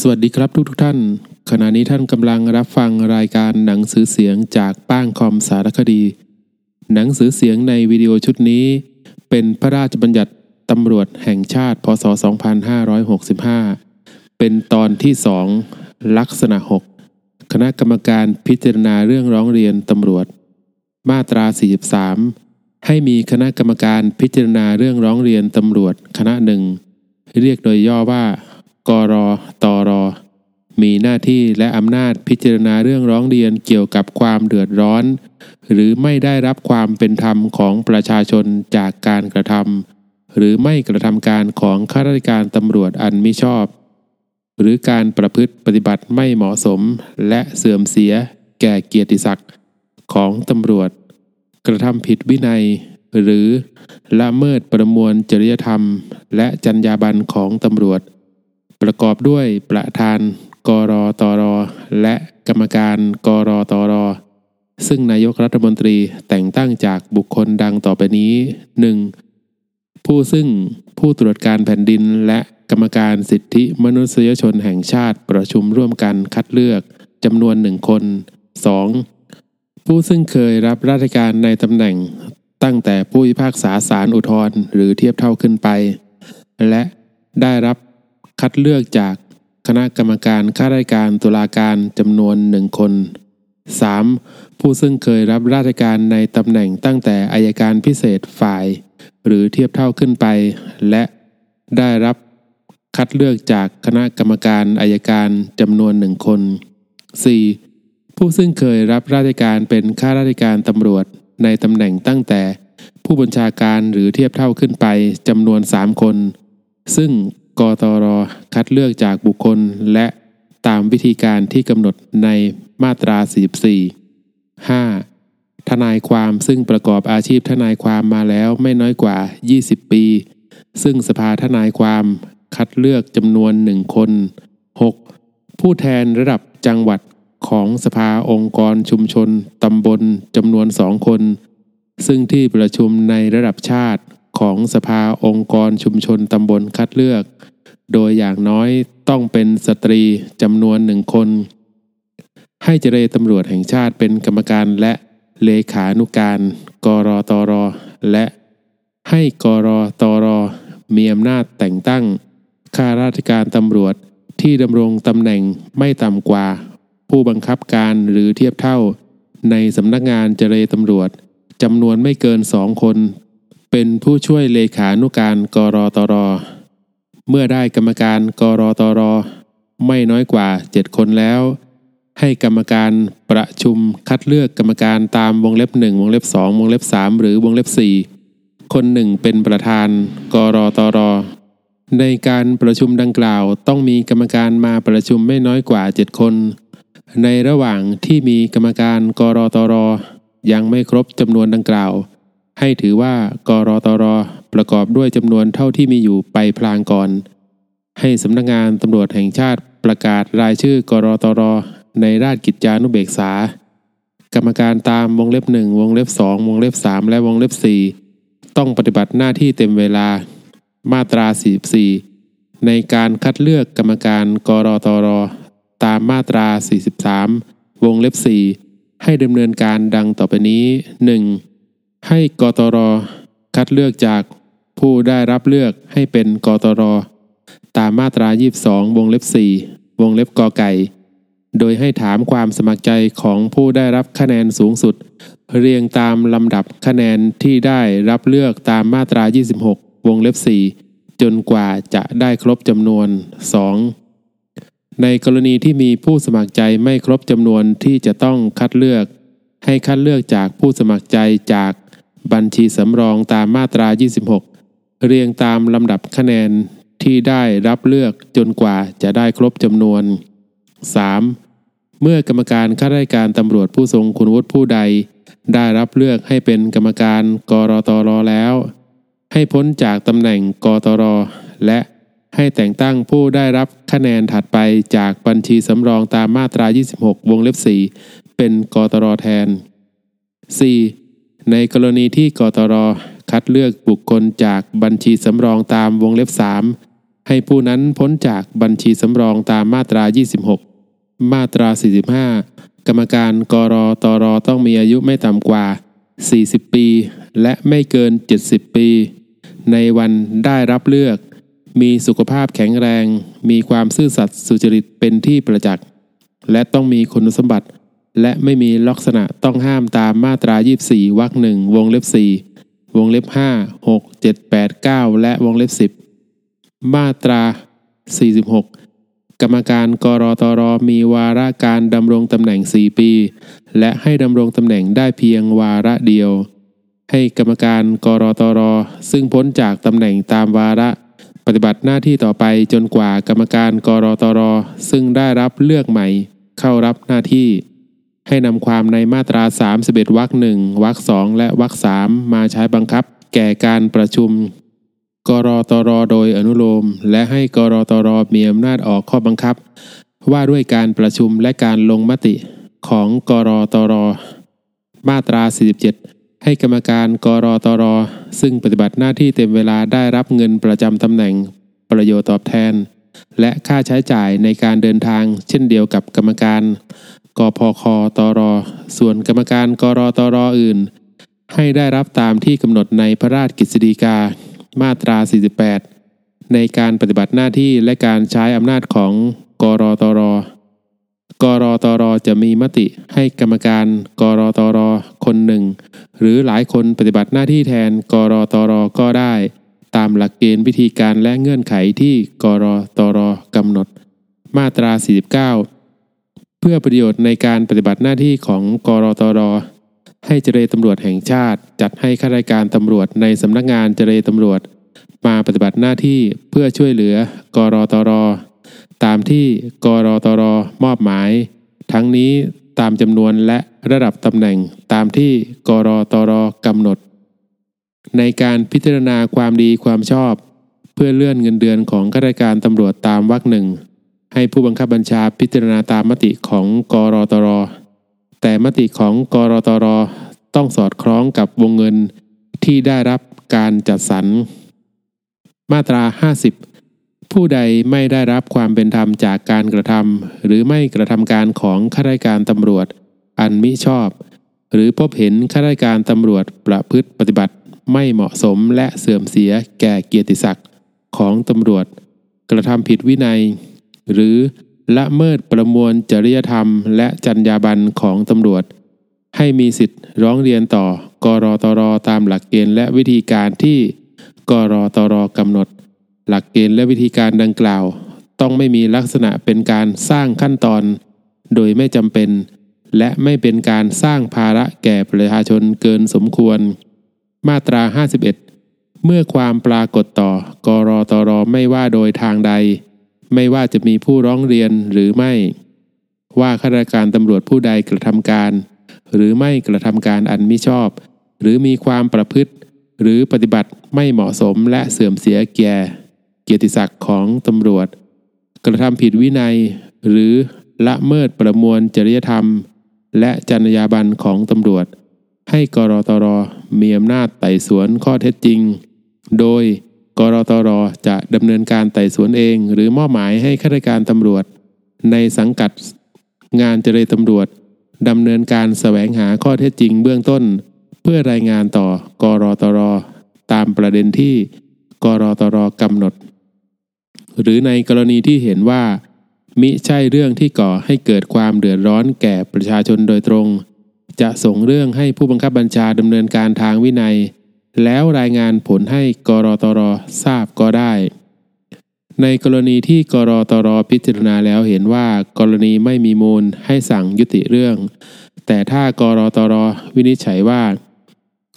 สวัสดีครับทุกทุกท่าน ขณะนี้ท่านกำลังรับฟังรายการหนังสือเสียงจากป้างคอมสารคดี หนังสือเสียงในวิดีโอชุดนี้ เป็นพระราชบัญญัติตำรวจแห่งชาติ พศ 2565 เป็นตอนที่สองลักษณะ 6 คณะกรรมการพิจารณาเรื่องร้องเรียนตำรวจ มาตรา 43 ให้มีคณะกรรมการพิจารณาเรื่องร้องเรียนตำรวจคณะหนึ่งเรียกโดยย่อว่า กรตร มีหน้าที่และอำนาจพิจารณาเรื่องร้องเรียนเกี่ยวกับความเดือดร้อน หรือไม่ได้รับความเป็นธรรมของประชาชนจากการกระทำหรือไม่กระทำการของข้าราชการตำรวจอันมิชอบ หรือการประพฤติปฏิบัติไม่เหมาะสมและเสื่อมเสียแก่เกียรติศักดิ์ของตำรวจ กระทำผิดวินัย หรือละเมิดประมวลจริยธรรม และจรรยาบรรณของตำรวจ ประกอบด้วยประธานกรตรอและกรรมการกรตรอซึ่งนายกรัฐมนตรีแต่งตั้งจากบุคคลดังต่อไปนี้ 1. ผู้ซึ่งผู้ตรวจการแผ่นดินและกรรมการสิทธิมนุษยชนแห่งชาติประชุมร่วมกันคัดเลือกจำนวนหนึ่งคน 2. ผู้ซึ่งเคยรับราชการในตำแหน่ง ตั้งแต่ผู้พิพากษาศาลอุทธรณ์หรือเทียบเท่าขึ้นไป และได้รับ คัดเลือกจากคณะกรรมการข้าราชการตุลาการจำนวนหนึ่งคน 3. ผู้ซึ่งเคยรับราชการในตำแหน่งตั้งแต่อายการพิเศษฝ่าย หรือเทียบเท่าขึ้นไป และได้รับคัดเลือกจากคณะกรรมการอายการจำนวนหนึ่งคน 4. ผู้ซึ่งเคยรับราชการเป็นข้าราชการตำรวจในตำแหน่งตั้งแต่ ผู้บัญชาการหรือเทียบเท่าขึ้นไปจำนวน 3 คน ซึ่ง กตรคัดเลือกจากบุคคลและตามวิธีการที่กำหนดในมาตรา 44 5. ทนายความซึ่งประกอบอาชีพทนายความมาแล้วไม่น้อยกว่า 20 ปี ซึ่งสภาทนายความคัดเลือกจำนวนหนึ่งคน 6. ผู้แทนระดับจังหวัดของสภาองค์กรชุมชนตำบลจำนวนสองคน ซึ่งที่ประชุมในระดับชาติของสภาองค์กรชุมชนตำบลคัดเลือก โดยอย่างน้อยต้องเป็นสตรีจำนวนหนึ่งคน ให้เจรตำรวจแห่งชาติเป็นกรรมการและเลขานุการกรตร และให้กรตร มีอำนาจแต่งตั้งข้าราชการตำรวจที่ดำรงตำแหน่งไม่ต่ำกว่า ผู้บังคับการหรือเทียบเท่า ในสำนักงานเจรตำรวจจำนวนไม่เกินสองคน เป็นผู้ช่วยเลขานุการกรตร เมื่อได้กรรมการกรตร ไม่น้อยกว่า 7 คนแล้ว ให้กรรมการประชุมคัดเลือกกรรมการตามวงเล็บ 1 วงเล็บ 2 วงเล็บ 3 หรือวงเล็บ 4 คนหนึ่งเป็นประธานกรตร ในการประชุมดังกล่าวต้องมีกรรมการมาประชุมไม่น้อยกว่า 7 คน ในระหว่างที่มีกรรมการกรตร ยังไม่ครบจำนวนดังกล่าว ให้ถือว่ากรตร ประกอบด้วยจำนวนเท่าที่มีอยู่ไปพลางก่อน ให้สำนักงานตำรวจแห่งชาติประกาศรายชื่อกรตรอในราชกิจจานุเบกษา กรรมการตามวงเล็บ1วงเล็บ2วงเล็บ3และวงเล็บ4ต้องปฏิบัติหน้าที่เต็มเวลา มาตรา 44 ในการคัดเลือกกรรมการกรตรตามมาตรา 43 วงเล็บ 4 ให้ดำเนินการดังต่อไปนี้ 1. ให้กตรคัดเลือกจาก ผู้ได้รับเลือกให้เป็นกตร ตามมาตรา 22 วงเล็บ 4 วงเล็บกอไก่ โดยให้ถามความสมัครใจของผู้ได้รับคะแนนสูงสุด เรียงตามลำดับคะแนนที่ได้รับเลือกตามมาตรา 26 วงเล็บ 4 จนกว่าจะได้ครบจำนวน 2. ในกรณีที่มีผู้สมัครใจไม่ครบจำนวนที่จะต้องคัดเลือก ให้คัดเลือกจากผู้สมัครใจจากบัญชีสำรองตามมาตรา 26 เรียงตามลำดับคะแนนที่ได้รับเลือกจนกว่าจะได้ครบจำนวน 3. เมื่อกรรมการข้าราชการตำรวจผู้ทรงคุณวุฒิผู้ใด ได้รับเลือกให้เป็นกรรมการกรตรแล้ว ให้พ้นจากตำแหน่งกตร และให้แต่งตั้งผู้ได้รับคะแนนถัดไปจากบัญชีสำรองตามมาตรา 26 วงเล็บ 4 เป็นกตรแทน 4. ในกรณีที่กตร คัดเลือกบุคคลจากบัญชีสำรองตามวงเล็บ 3 ให้ผู้นั้นพ้นจากบัญชีสำรองตามมาตรา 26 มาตรา 45 กรรมการกรอตรต้องมีอายุไม่ต่ำกว่า 40 ปี และไม่เกิน 70 ปี ในวันได้รับเลือก มีสุขภาพแข็งแรง มีความซื่อสัตย์สุจริตเป็นที่ประจักษ์และต้องมีคุณสมบัติและไม่มีลักษณะต้องห้ามตามมาตรา 24 วรรคหนึ่งวงเล็บ4 วงเล็บ 5 6 7 8 9 และวงเล็บ 10 มาตรา 46 กรรมการกรตรมีวาระการดำรงตำแหน่ง 4 ปี และให้ดำรงตำแหน่งได้เพียงวาระเดียว ให้กรรมการกรตรซึ่งพ้นจากตำแหน่งตามวาระ ปฏิบัติหน้าที่ต่อไปจนกว่ากรรมการกรตรซึ่งได้รับเลือกใหม่ เข้ารับหน้าที่ ให้นำความในมาตรา 31วรรคหนึ่งวรรคสองและวรรคสามมาใช้บังคับ แก่การประชุมกรตรโดยอนุโลม และให้กรตรมีอำนาจออกข้อบังคับ ว่าด้วยการประชุมและการลงมติของกรตร มาตรา 47 ให้กรรมการกรตร ซึ่งปฏิบัติหน้าที่เต็มเวลาได้รับเงินประจำตำแหน่งประโยชน์ตอบแทน และค่าใช้จ่ายในการเดินทางเช่นเดียวกับกรรมการ กพคตร ส่วนกรรมการกรตรอื่น ให้ได้รับตามที่กำหนดในพระราชกฤษฎีกา มาตรา 48 ในการปฏิบัติหน้าที่และการใช้อำนาจของกรตร กรตรจะมีมติให้กรรมการกรตร คนหนึ่ง หรือหลายคนปฏิบัติหน้าที่แทนกรตรก็ได้ ตามหลักเกณฑ์วิธีการและเงื่อนไขที่กรตรกำหนด มาตรา 49 เพื่อประโยชน์ในการปฏิบัติหน้าที่ของกรตร ให้เจรตำรวจแห่งชาติ จัดให้ข้าราชการตำรวจในสำนักงานเจรตำรวจ มาปฏิบัติหน้าที่เพื่อช่วยเหลือกรตร ตามที่กรตรมอบหมาย ทั้งนี้ตามจำนวนและระดับตำแหน่งตามที่กรตรกำหนด ในการพิจารณาความดีความชอบ เพื่อเลื่อนเงินเดือนของข้าราชการตำรวจตามวรรคหนึ่ง ให้ผู้บังคับบัญชาพิจารณาตามมติของกรตร แต่มติของกรตร ต้องสอดคล้องกับวงเงินที่ได้รับการจัดสรร มาตรา 50 ผู้ใดไม่ได้รับความเป็นธรรมจากการกระทำหรือไม่กระทำการของข้าราชการตำรวจ อันมิชอบ หรือพบเห็นข้าราชการตำรวจประพฤติปฏิบัติไม่เหมาะสมและเสื่อมเสียแก่เกียรติศักดิ์ของตำรวจ กระทำผิดวินัย หรือละเมิดประมวลจริยธรรม และจรรยาบรรณของตำรวจ ให้มีสิทธิ์ร้องเรียนต่อกรตรตามหลักเกณฑ์และวิธีการที่กรตรกำหนด หลักเกณฑ์และวิธีการดังกล่าว ต้องไม่มีลักษณะเป็นการสร้างขั้นตอน โดยไม่จำเป็น และไม่เป็นการสร้างภาระแก่ประชาชนเกินสมควร มาตรา 51 เมื่อความปรากฏต่อกรตรไม่ว่าโดยทางใด ไม่ว่าจะมีผู้ร้องเรียนหรือไม่ ว่าข้าราชการตำรวจผู้ใดกระทำการ หรือไม่กระทำการอันมิชอบ หรือมีความประพฤติ หรือปฏิบัติไม่เหมาะสมและเสื่อมเสียแก่เกียรติศักดิ์ของตำรวจ กระทำผิดวินัย หรือละเมิดประมวลจริยธรรม และจรรยาบรรณของตำรวจ ให้กรตรมีอำนาจไต่สวนข้อเท็จจริง โดย กรตรจะดำเนินการไต่สวนเอง หรือมอบหมายให้ข้าราชการตำรวจ ในสังกัดงานเจรตำรวจดำเนินการแสวงหาข้อเท็จจริงเบื้องต้น เพื่อรายงานต่อกรตรตามประเด็นที่กรตรกำหนด หรือในกรณีที่เห็นว่า มิใช่เรื่องที่ก่อให้เกิดความเดือดร้อนแก่ประชาชนโดยตรง จะส่งเรื่องให้ผู้บังคับบัญชาดำเนินการทางวินัย แล้วรายงานผลให้กรตรทราบก็ได้ ในกรณีที่กรตรพิจารณาแล้วเห็นว่ากรณีไม่มีมูลให้สั่งยุติเรื่อง แต่ถ้ากรตรวินิจฉัยว่า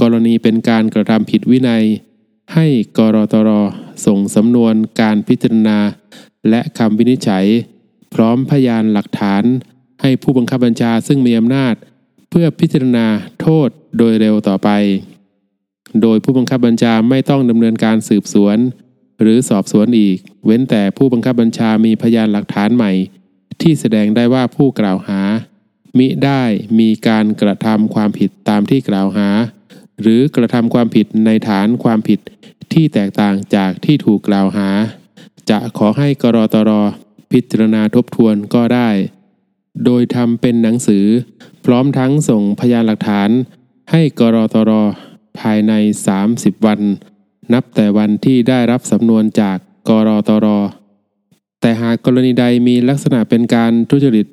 กรณีเป็นการกระทำผิดวินัย ให้กรตรส่งสำนวนการพิจารณา และคำวินิจฉัย พร้อมพยานหลักฐาน ให้ผู้บังคับบัญชาซึ่งมีอำนาจ เพื่อพิจารณาโทษโดยเร็วต่อไป โดยผู้บังคับบัญชาไม่ต้องดำเนินการสืบสวน หรือสอบสวนอีก เว้นแต่ผู้บังคับบัญชามีพยานหลักฐานใหม่ ที่แสดงได้ว่าผู้กล่าวหา มิได้มีการกระทำความผิดตามที่กล่าวหา หรือกระทำความผิดในฐานความผิดที่แตกต่างจากที่ถูกกล่าวหา จะขอให้กรตรพิจารณาทบทวนก็ได้ โดยทำเป็นหนังสือ พร้อมทั้งส่งพยานหลักฐาน ให้กรตร ภายใน 30 วัน นับแต่วันที่ได้รับสำนวนจากกรตร แต่หากกรณีใดมีลักษณะเป็นการทุจริต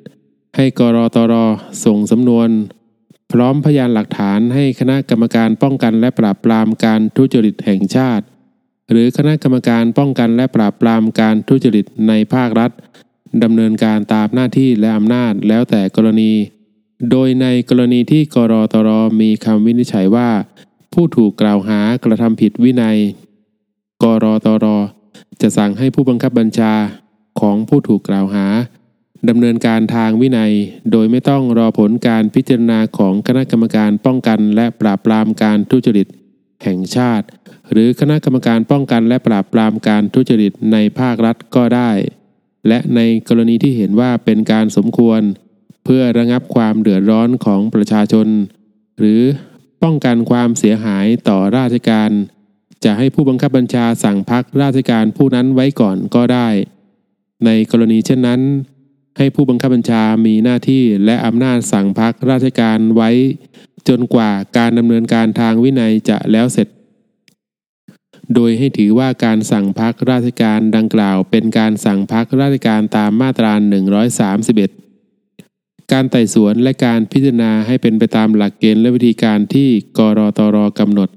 ให้กรตร ส่งสำนวน พร้อมพยานหลักฐานให้คณะกรรมการป้องกันและปราบปรามการทุจริตแห่งชาติ หรือคณะกรรมการป้องกันและปราบปรามการทุจริตในภาครัฐดำเนินการตามหน้าที่และอำนาจแล้วแต่กรณี โดยในกรณีที่กรตรมีคำวินิจฉัยว่า ผู้ถูกกล่าวหากระทำผิดวินัย กรตร จะสั่งให้ผู้บังคับบัญชาของผู้ถูกกล่าวหาดำเนินการทางวินัย โดยไม่ต้องรอผลการพิจารณาของคณะกรรมการป้องกันและปราบปรามการทุจริต แห่งชาติ หรือคณะกรรมการป้องกันและปราบปรามการทุจริตในภาครัฐก็ได้ และในกรณีที่เห็นว่าเป็นการสมควร เพื่อระงับความเดือดร้อนของประชาชน หรือ ป้องกันความเสียหายต่อราชการ จะให้ผู้บังคับบัญชาสั่งพักราชการผู้นั้นไว้ก่อนก็ได้ ในกรณีเช่นนั้น ให้ผู้บังคับบัญชามีหน้าที่และอำนาจสั่งพักราชการไว้ จนกว่าการดำเนินการทางวินัยจะแล้วเสร็จ โดยให้ถือว่าการสั่งพักราชการดังกล่าว เป็นการสั่งพักราชการตามมาตรา 131 การไต่สวนและการพิจารณาให้เป็นไปตามหลักเกณฑ์และวิธีการที่กรตรกำหนด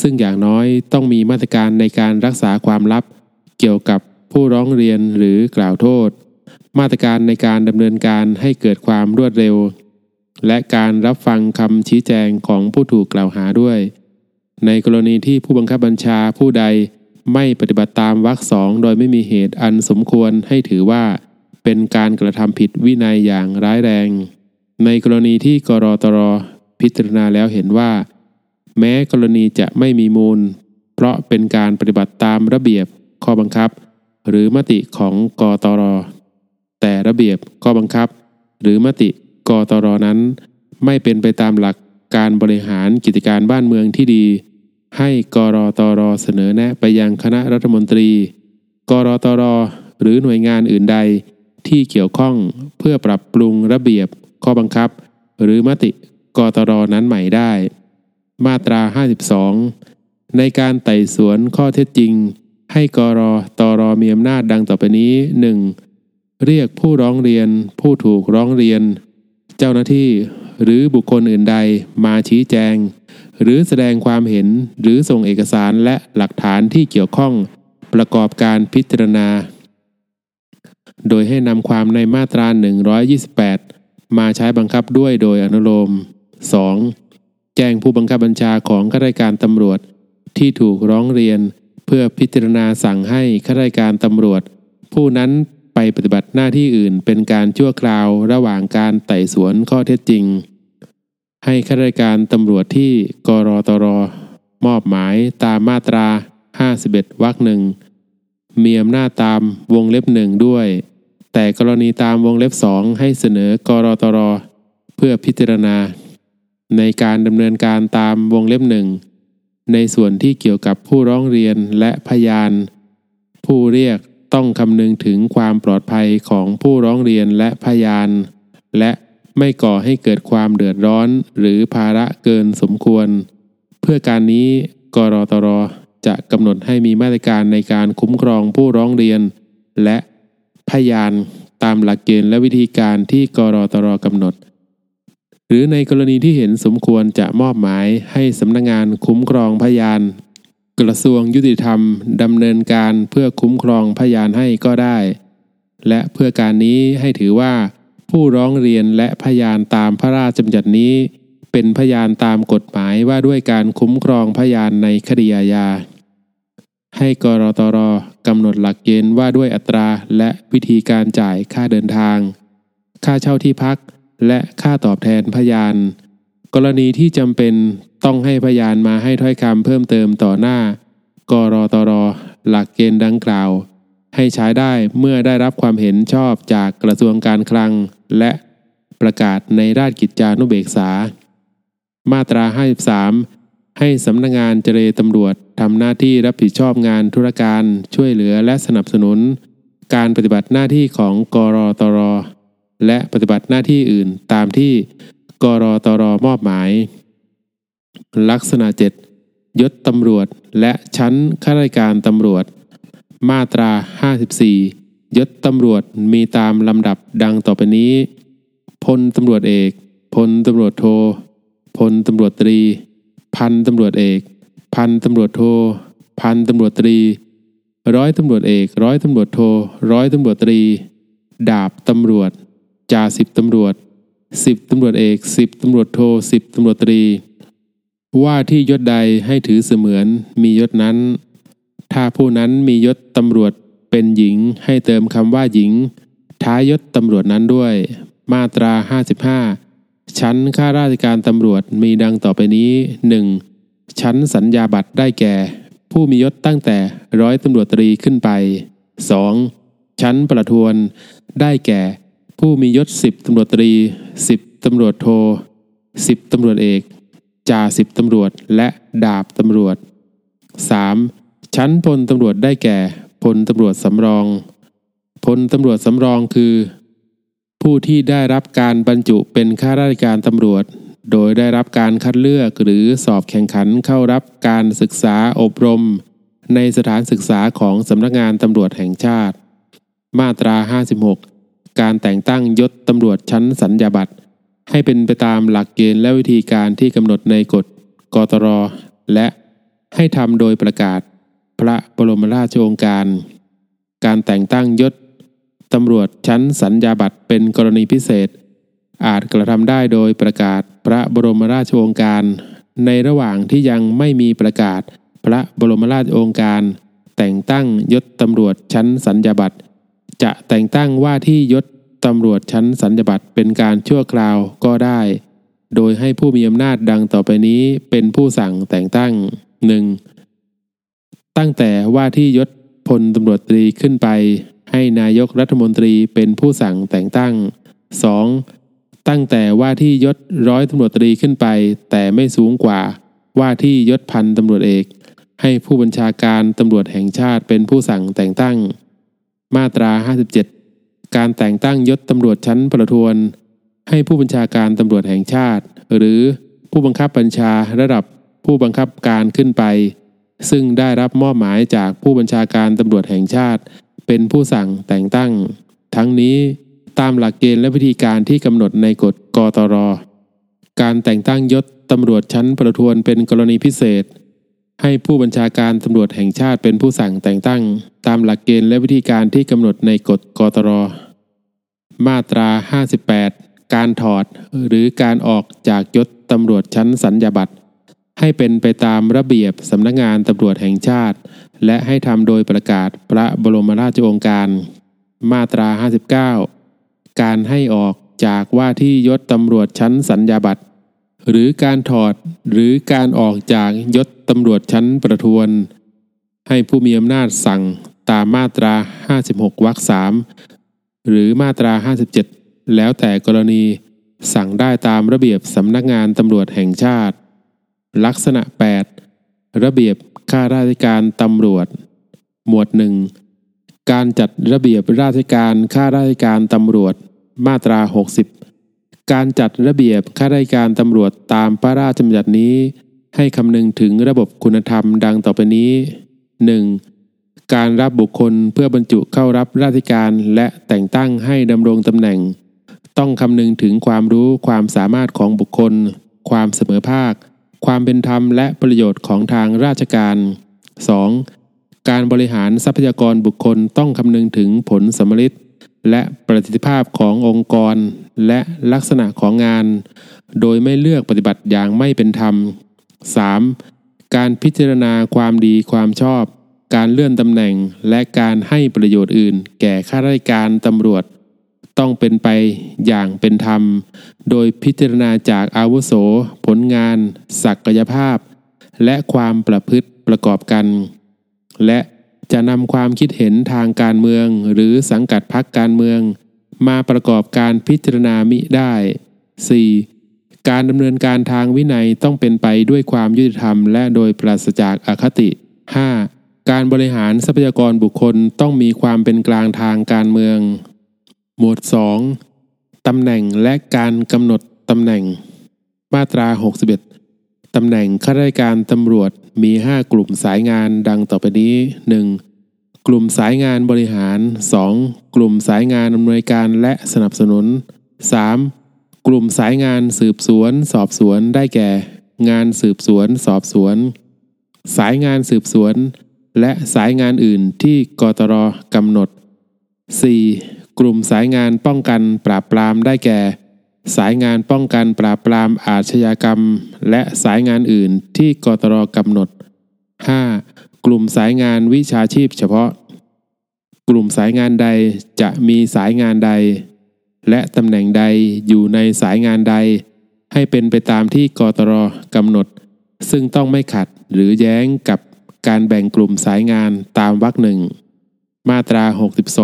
ซึ่งอย่างน้อยต้องมีมาตรการในการรักษาความลับ เกี่ยวกับผู้ร้องเรียนหรือกล่าวโทษ มาตรการในการดำเนินการให้เกิดความรวดเร็ว และการรับฟังคำชี้แจงของผู้ถูกกล่าวหาด้วย ในกรณีที่ผู้บังคับบัญชาผู้ใดไม่ปฏิบัติตามวรรคสองโดยไม่มีเหตุอันสมควรให้ถือว่า เป็นการกระทำผิดวินัยอย่างร้ายแรง ในกรณีที่กรตรพิจารณาแล้วเห็นว่า แม้กรณีจะไม่มีมูล เพราะเป็นการปฏิบัติตามระเบียบข้อบังคับ หรือมติของกตร แต่ระเบียบข้อบังคับ หรือมติกตรนั้น ไม่เป็นไปตามหลักการบริหารกิจการบ้านเมืองที่ดี ให้กรตรเสนอแนะไปยังคณะรัฐมนตรี กรตรหรือหน่วยงานอื่นใด ที่เกี่ยวข้องเพื่อปรับปรุงระเบียบข้อบังคับ หรือมติกตรนั้นใหม่ได้ มาตรา 52 ในการไต่สวนข้อเท็จจริง ให้กรตรมีอำนาจดังต่อไปนี้ 1. เรียกผู้ร้องเรียน ผู้ถูกร้องเรียน เจ้าหน้าที่หรือบุคคลอื่นใดมาชี้แจง หรือแสดงความเห็นหรือส่งเอกสารและหลักฐานที่เกี่ยวข้อง ประกอบการพิจารณา โดยให้นำความในมาตรา 128 มาใช้บังคับด้วยโดยอนุโลม 2. แจ้งผู้บังคับบัญชาของข้าราชการตำรวจ ที่ถูกร้องเรียน เพื่อพิจารณาสั่งให้ข้าราชการตำรวจ ผู้นั้นไปปฏิบัติหน้าที่อื่นเป็นการชั่วคราวระหว่างการไต่สวนข้อเท็จจริง ให้ข้าราชการตำรวจที่กรตร มอบหมายตามมาตรา 51วรรคหนึ่งมีอำนาจตามวงเล็บหนึ่งด้วย แต่กรณีตามวงเล็บสองให้เสนอกรตร เพื่อพิจารณา ในการดำเนินการตามวงเล็บหนึ่งในส่วนที่เกี่ยวกับผู้ร้องเรียนและพยาน ผู้เรียกต้องคำนึงถึงความปลอดภัยของผู้ร้องเรียนและพยาน และไม่ก่อให้เกิดความเดือดร้อนหรือภาระเกินสมควร เพื่อการนี้กรตรจะกำหนดให้มีมาตรการในการคุ้มครองผู้ร้องเรียน และ พยานตามหลักเกณฑ์และวิธีการที่กรตรกำหนด หรือในกรณีที่เห็นสมควรจะมอบหมายให้สำนักงงานคุ้มครองพยาน กระทรวงยุติธรรมดำเนินการเพื่อคุ้มครองพยานให้ก็ได้ และเพื่อการนี้ให้ถือว่า ผู้ร้องเรียนและพยานตามพระราชบัญญัตินี้ เป็นพยานตามกฎหมายว่าด้วยการคุ้มครองพยานในคดีอาญา ให้กรตรกำหนดหลักเกณฑ์ว่าด้วยอัตราและวิธีการจ่ายค่าเดินทาง ค่าเช่าที่พัก และค่าตอบแทนพยาน กรณีที่จำเป็นต้องให้พยานมาให้ถ้อยคำเพิ่มเติมต่อหน้า กรตรหลักเกณฑ์ดังกล่าว ให้ใช้ได้เมื่อได้รับความเห็นชอบจากกระทรวงการคลัง และประกาศในราชกิจจานุเบกษา มาตรา 53 ให้สำนักงานเจรตำรวจทำหน้าที่รับผิดชอบงานธุรการช่วยเหลือและสนับสนุน การปฏิบัติหน้าที่ของกรตรและปฏิบัติหน้าที่อื่นตามที่กรตรมอบหมาย ลักษณะ 7 ยศตำรวจและชั้นข้าราชการตำรวจ มาตรา 54 ยศตำรวจมีตามลำดับดังต่อไปนี้ พลตำรวจเอก พลตำรวจโท พลตำรวจตรี พันตำรวจเอก พันตำรวจโท พันตำรวจตรี ร้อยตำรวจเอก ร้อยตำรวจโท ร้อยตำรวจตรี ดาบตำรวจจ่าสิบตำรวจสิบตำรวจเอกสิบตำรวจโทสิบตำรวจตรี ว่าที่ยศใดให้ถือเสมือนมียศนั้น ถ้าผู้นั้นมียศตำรวจเป็นหญิงให้เติมคำว่าหญิง ท้ายยศตำรวจนั้นด้วย มาตรา 55 ชั้นข้าราชการตำรวจมีดังต่อไปนี้ 1. ชั้นสัญญาบัตรได้แก่ ผู้มียศตั้งแต่ร้อยตำรวจตรีขึ้นไป 2. ชั้นประทวนได้แก่ ผู้มียศสิบตำรวจตรีสิบตำรวจโทสิบตำรวจเอกจ่าสิบตำรวจและดาบตำรวจ 3. ชั้นพลตำรวจได้แก่พลตำรวจสำรอง พลตำรวจสำรองคือ ผู้ที่ได้รับการบรรจุเป็นข้าราชการตำรวจ โดยได้รับการคัดเลือกหรือสอบแข่งขันเข้ารับการศึกษาอบรม ในสถานศึกษาของสำนักงานตำรวจแห่งชาติ มาตรา 56 การแต่งตั้งยศตำรวจชั้นสัญญาบัตรให้เป็นไปตามหลักเกณฑ์และวิธีการที่กำหนดในกฎกตร และให้ทำโดยประกาศ พระบรมราชโองการ การแต่งตั้งยศ ตำรวจชั้นสัญญาบัตรเป็นกรณีพิเศษ อาจกระทำได้โดยประกาศพระบรมราชโองการ ในระหว่างที่ยังไม่มีประกาศพระบรมราชโองการ แต่งตั้งยศตำรวจชั้นสัญญาบัตรจะแต่งตั้งว่าที่ยศตำรวจชั้นสัญญาบัตรเป็นการชั่วคราวก็ได้ โดยให้ผู้มีอำนาจดังต่อไปนี้เป็นผู้สั่งแต่งตั้ง 1. ตั้งแต่ว่าที่ยศพลตำรวจตรีขึ้นไป ให้นายกรัฐมนตรีเป็นผู้สั่งแต่งตั้ง 2. ตั้งแต่ว่าที่ยศร้อยตำรวจตรีขึ้นไป แต่ไม่สูงกว่า ว่าที่ยศพันตำรวจเอก ให้ผู้บัญชาการตำรวจแห่งชาติเป็นผู้สั่งแต่งตั้ง มาตรา 57 การแต่งตั้งยศตำรวจชั้นประทวน ให้ผู้บัญชาการตำรวจแห่งชาติ หรือผู้บังคับบัญชาระดับผู้บังคับการขึ้นไป ซึ่งได้รับมอบหมายจากผู้บัญชาการตำรวจแห่งชาติ เป็นผู้สั่งแต่งตั้ง ทั้งนี้ตามหลักเกณฑ์และวิธีการที่กำหนดในกฎกตร การแต่งตั้งยศตำรวจชั้นประทวนเป็นกรณีพิเศษ ให้ผู้บัญชาการตำรวจแห่งชาติเป็นผู้สั่งแต่งตั้ง ตามหลักเกณฑ์และวิธีการที่กำหนดในกฎกตร มาตรา 58 การถอดหรือการออกจากยศตำรวจชั้นสัญญาบัตรให้เป็นไปตามระเบียบสำนักงานตำรวจแห่งชาติ และให้ทำโดยประกาศพระบรมราชโองการ มาตรา 59 การให้ออกจากว่าที่ยศตำรวจชั้นสัญญาบัตรหรือการถอดหรือการออกจากยศตำรวจชั้นประทวน ให้ผู้มีอำนาจสั่งตามมาตรา 56วรรคสามหรือมาตรา 57 แล้วแต่กรณีสั่งได้ตามระเบียบสำนักงานตำรวจแห่งชาติ ลักษณะ 8 ระเบียบข้าราชการตำรวจ หมวดหนึ่งการจัดระเบียบราชการข้าราชการตำรวจ มาตรา 60 การจัดระเบียบข้าราชการตำรวจตามพระราชบัญญัตินี้ ให้คำนึงถึงระบบคุณธรรมดังต่อไปนี้ 1. การรับบุคคลเพื่อบรรจุเข้ารับราชการและแต่งตั้งให้ดำรงตำแหน่ง ต้องคำนึงถึงความรู้ความสามารถของบุคคล ความเสมอภาค ความเป็นธรรมและประโยชน์ของทางราชการ 2. การบริหารทรัพยากรบุคคลต้องคำนึงถึงผลสมฤทธิ์และประสิทธิภาพขององค์กร และลักษณะของงาน โดยไม่เลือกปฏิบัติอย่างไม่เป็นธรรม 3. การพิจารณาความดีความชอบ การเลื่อนตำแหน่ง และการให้ประโยชน์อื่น แก่ข้าราชการตำรวจ ต้องเป็นไปอย่างเป็นธรรม โดยพิจารณาจากอาวุโส ผลงาน ศักยภาพ และความประพฤติประกอบกัน และจะนำความคิดเห็นทางการเมืองหรือสังกัดพักการเมือง มาประกอบการพิจารณามิได้ 4. การดำเนินการทางวินัยต้องเป็นไปด้วยความยุติธรรม และโดยปราศจากอคติ 5. การบริหารทรัพยากรบุคคลต้องมีความเป็นกลางทางการเมือง หมวด 2. ตำแหน่งและการกำหนดตำแหน่ง มาตรา 61ตำแหน่งข้าราชการตำรวจมี 5 กลุ่มสายงานดังต่อไปนี้ 1. กลุ่มสายงานบริหาร 2. กลุ่มสายงานอำนวยการและสนับสนุน 3. กลุ่มสายงานสืบสวนสอบสวนได้แก่ งานสืบสวนสอบสวน สายงานสืบสวน และสายงานอื่นที่กตรกำหนด 4. กลุ่มสายงานป้องกันปราบปรามได้แก่ สายงานป้องกันปราบปรามอาชญากรรม และสายงานอื่นที่กตรกำหนด 5. กลุ่มสายงานวิชาชีพเฉพาะ กลุ่มสายงานใดจะมีสายงานใด และตำแหน่งใดอยู่ในสายงานใด ให้เป็นไปตามที่กตรกำหนด ซึ่งต้องไม่ขัดหรือแย้งกับการแบ่งกลุ่มสายงานตามวรรคหนึ่งมาตรา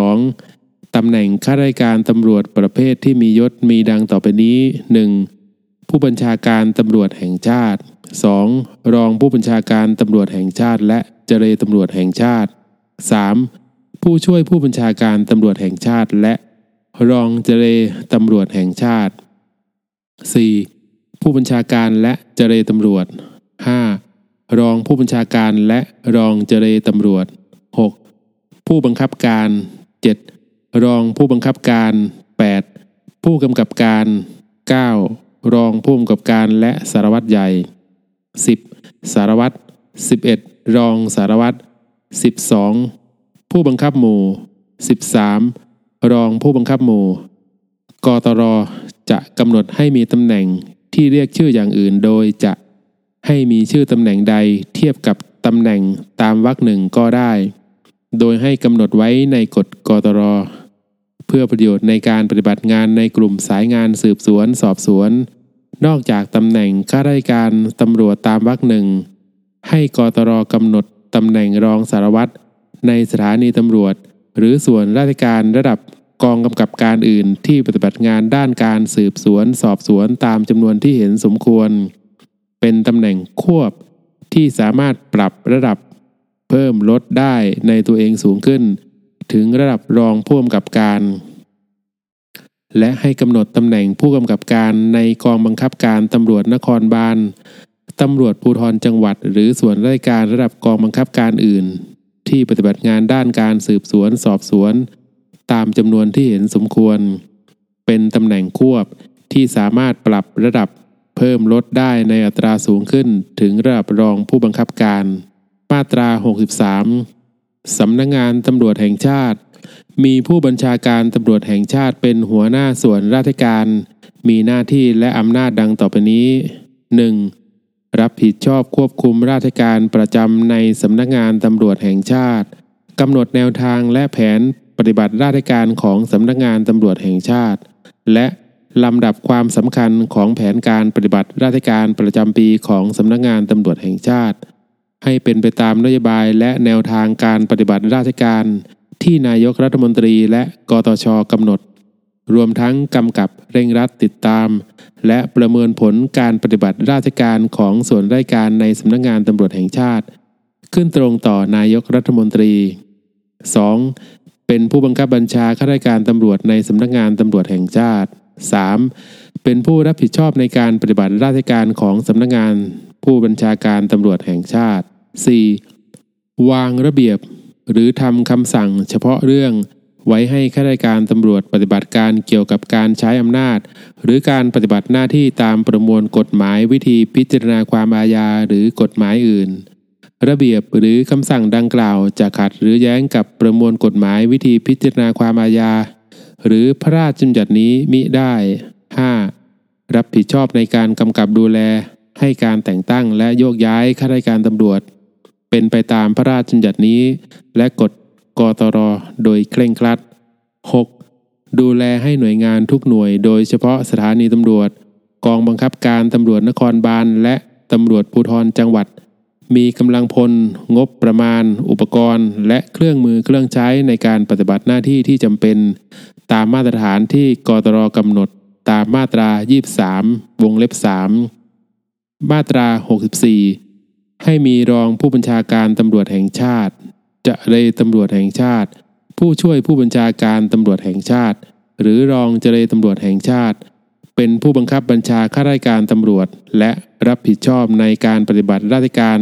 62 ตำแหน่งข้าราชการตำรวจประเภทที่มียศมีดังต่อไปนี้ 1. ผู้บัญชาการตำรวจแห่งชาติ 2. รองผู้บัญชาการตำรวจแห่งชาติ และเจรตำรวจแห่งชาติ 3. ผู้ช่วยผู้บัญชาการตำรวจแห่งชาติ และรองเจรตำรวจแห่งชาติ 4. ผู้บัญชาการและเจรตำรวจ 5. รองผู้บัญชาการและรองเจรตำรวจ 6. ผู้บังคับการ 7. รองผู้บังคับการ 8. ผู้กำกับการ 9. รองผู้กำกับการและสารวัตรใหญ่ 10. สารวัตร 11. รองสารวัตร 12. ผู้บังคับหมู่ 13. รองผู้บังคับหมู่ กตรจะกำหนดให้มีตำแหน่งที่เรียกชื่ออย่างอื่นโดยจะให้มีชื่อตำแหน่งใดเทียบกับตำแหน่งตามวรรคหนึ่งก็ได้ โดยให้กำหนดไว้ในกฎกตร เพื่อประโยชน์ในการปฏิบัติงานในกลุ่มสายงานสืบสวน สอบสวน นอกจากตำแหน่งข้าราชการตำรวจตามวรรคหนึ่งให้กตรกำหนดตำแหน่งรองสารวัตรในสถานีตำรวจ หรือส่วนราชการระดับกองกำกับการอื่นที่ปฏิบัติงานด้านการสืบสวน สอบสวนตามจำนวนที่เห็นสมควร เป็นตำแหน่งควบที่สามารถปรับระดับ เพิ่มลดได้ในตัวเองสูงขึ้น ถึงระดับรองผู้กำกับการ และให้กำหนดตำแหน่งผู้กำกับการในกองบังคับการตำรวจนครบาลตำรวจภูธรจังหวัด หรือส่วนราชการระดับกองบังคับการอื่น ที่ปฏิบัติงานด้านการสืบสวนสอบสวน ตามจำนวนที่เห็นสมควร เป็นตำแหน่งควบที่สามารถปรับระดับเพิ่มลดได้ในอัตราสูงขึ้นถึงระดับรองผู้บังคับการ มาตรา 63 สำนักงงานตำรวจแห่งชาติ มีผู้บัญชาการตำรวจแห่งชาติเป็นหัวหน้าส่วนราชการ มีหน้าที่และอำนาจดังต่อไปนี้ 1. รับผิดชอบควบคุมราชการประจำในสำนักงานตำรวจแห่งชาติกำหนดแนวทางและแผนปฏิบัติราชการของสำนักงานตำรวจแห่งชาติ และลำดับความสำคัญของแผนการปฏิบัติราชการประจำปีของสำนักงานตำรวจแห่งชาติ ให้เป็นไปตามนโยบายและแนวทางการปฏิบัติราชการ ที่นายกรัฐมนตรีและกตชกำหนด รวมทั้งกำกับเร่งรัดติดตาม และประเมินผลการปฏิบัติราชการของส่วนราชการในสำนักงานตำรวจแห่งชาติ ขึ้นตรงต่อนายกรัฐมนตรี 2. เป็นผู้บังคับบัญชาข้าราชการตำรวจในสำนักงานตำรวจแห่งชาติ 3. เป็นผู้รับผิดชอบในการปฏิบัติราชการของสำนักงานผู้บัญชาการตำรวจแห่งชาติ 4. วางระเบียบ หรือทำคำสั่งเฉพาะเรื่อง ไว้ให้ข้าราชการตำรวจปฏิบัติการเกี่ยวกับการใช้อำนาจ หรือการปฏิบัติหน้าที่ตามประมวลกฎหมายวิธีพิจารณาความอาญาหรือกฎหมายอื่น ระเบียบหรือคำสั่งดังกล่าวจะขัดหรือแย้งกับประมวลกฎหมายวิธีพิจารณาความอาญา หรือพระราชบัญญัตินี้มิได้ 5. รับผิดชอบในการกำกับดูแลให้การแต่งตั้งและโยกย้ายข้าราชการตำรวจ เป็นไปตามพระราชบัญญัตินี้ และกฎกตรโดยเคร่งครัด 6. ดูแลให้หน่วยงานทุกหน่วย โดยเฉพาะสถานีตำรวจ กองบังคับการตำรวจนครบาลและตำรวจภูธรจังหวัด มีกำลังพล งบประมาณ อุปกรณ์ และเครื่องมือเครื่องใช้ในการปฏิบัติหน้าที่ที่จำเป็น ตามมาตรฐานที่กตรกำหนดตามมาตรา 23 วงเล็บ 3 มาตรา 64 ให้มีรองผู้บัญชาการตำรวจแห่งชาติ จะเลยตำรวจแห่งชาติ ผู้ช่วยผู้บัญชาการตำรวจแห่งชาติ หรือรองเจรตำรวจแห่งชาติ เป็นผู้บังคับบัญชาข้าราชการตำรวจ และรับผิดชอบในการปฏิบัติราชการ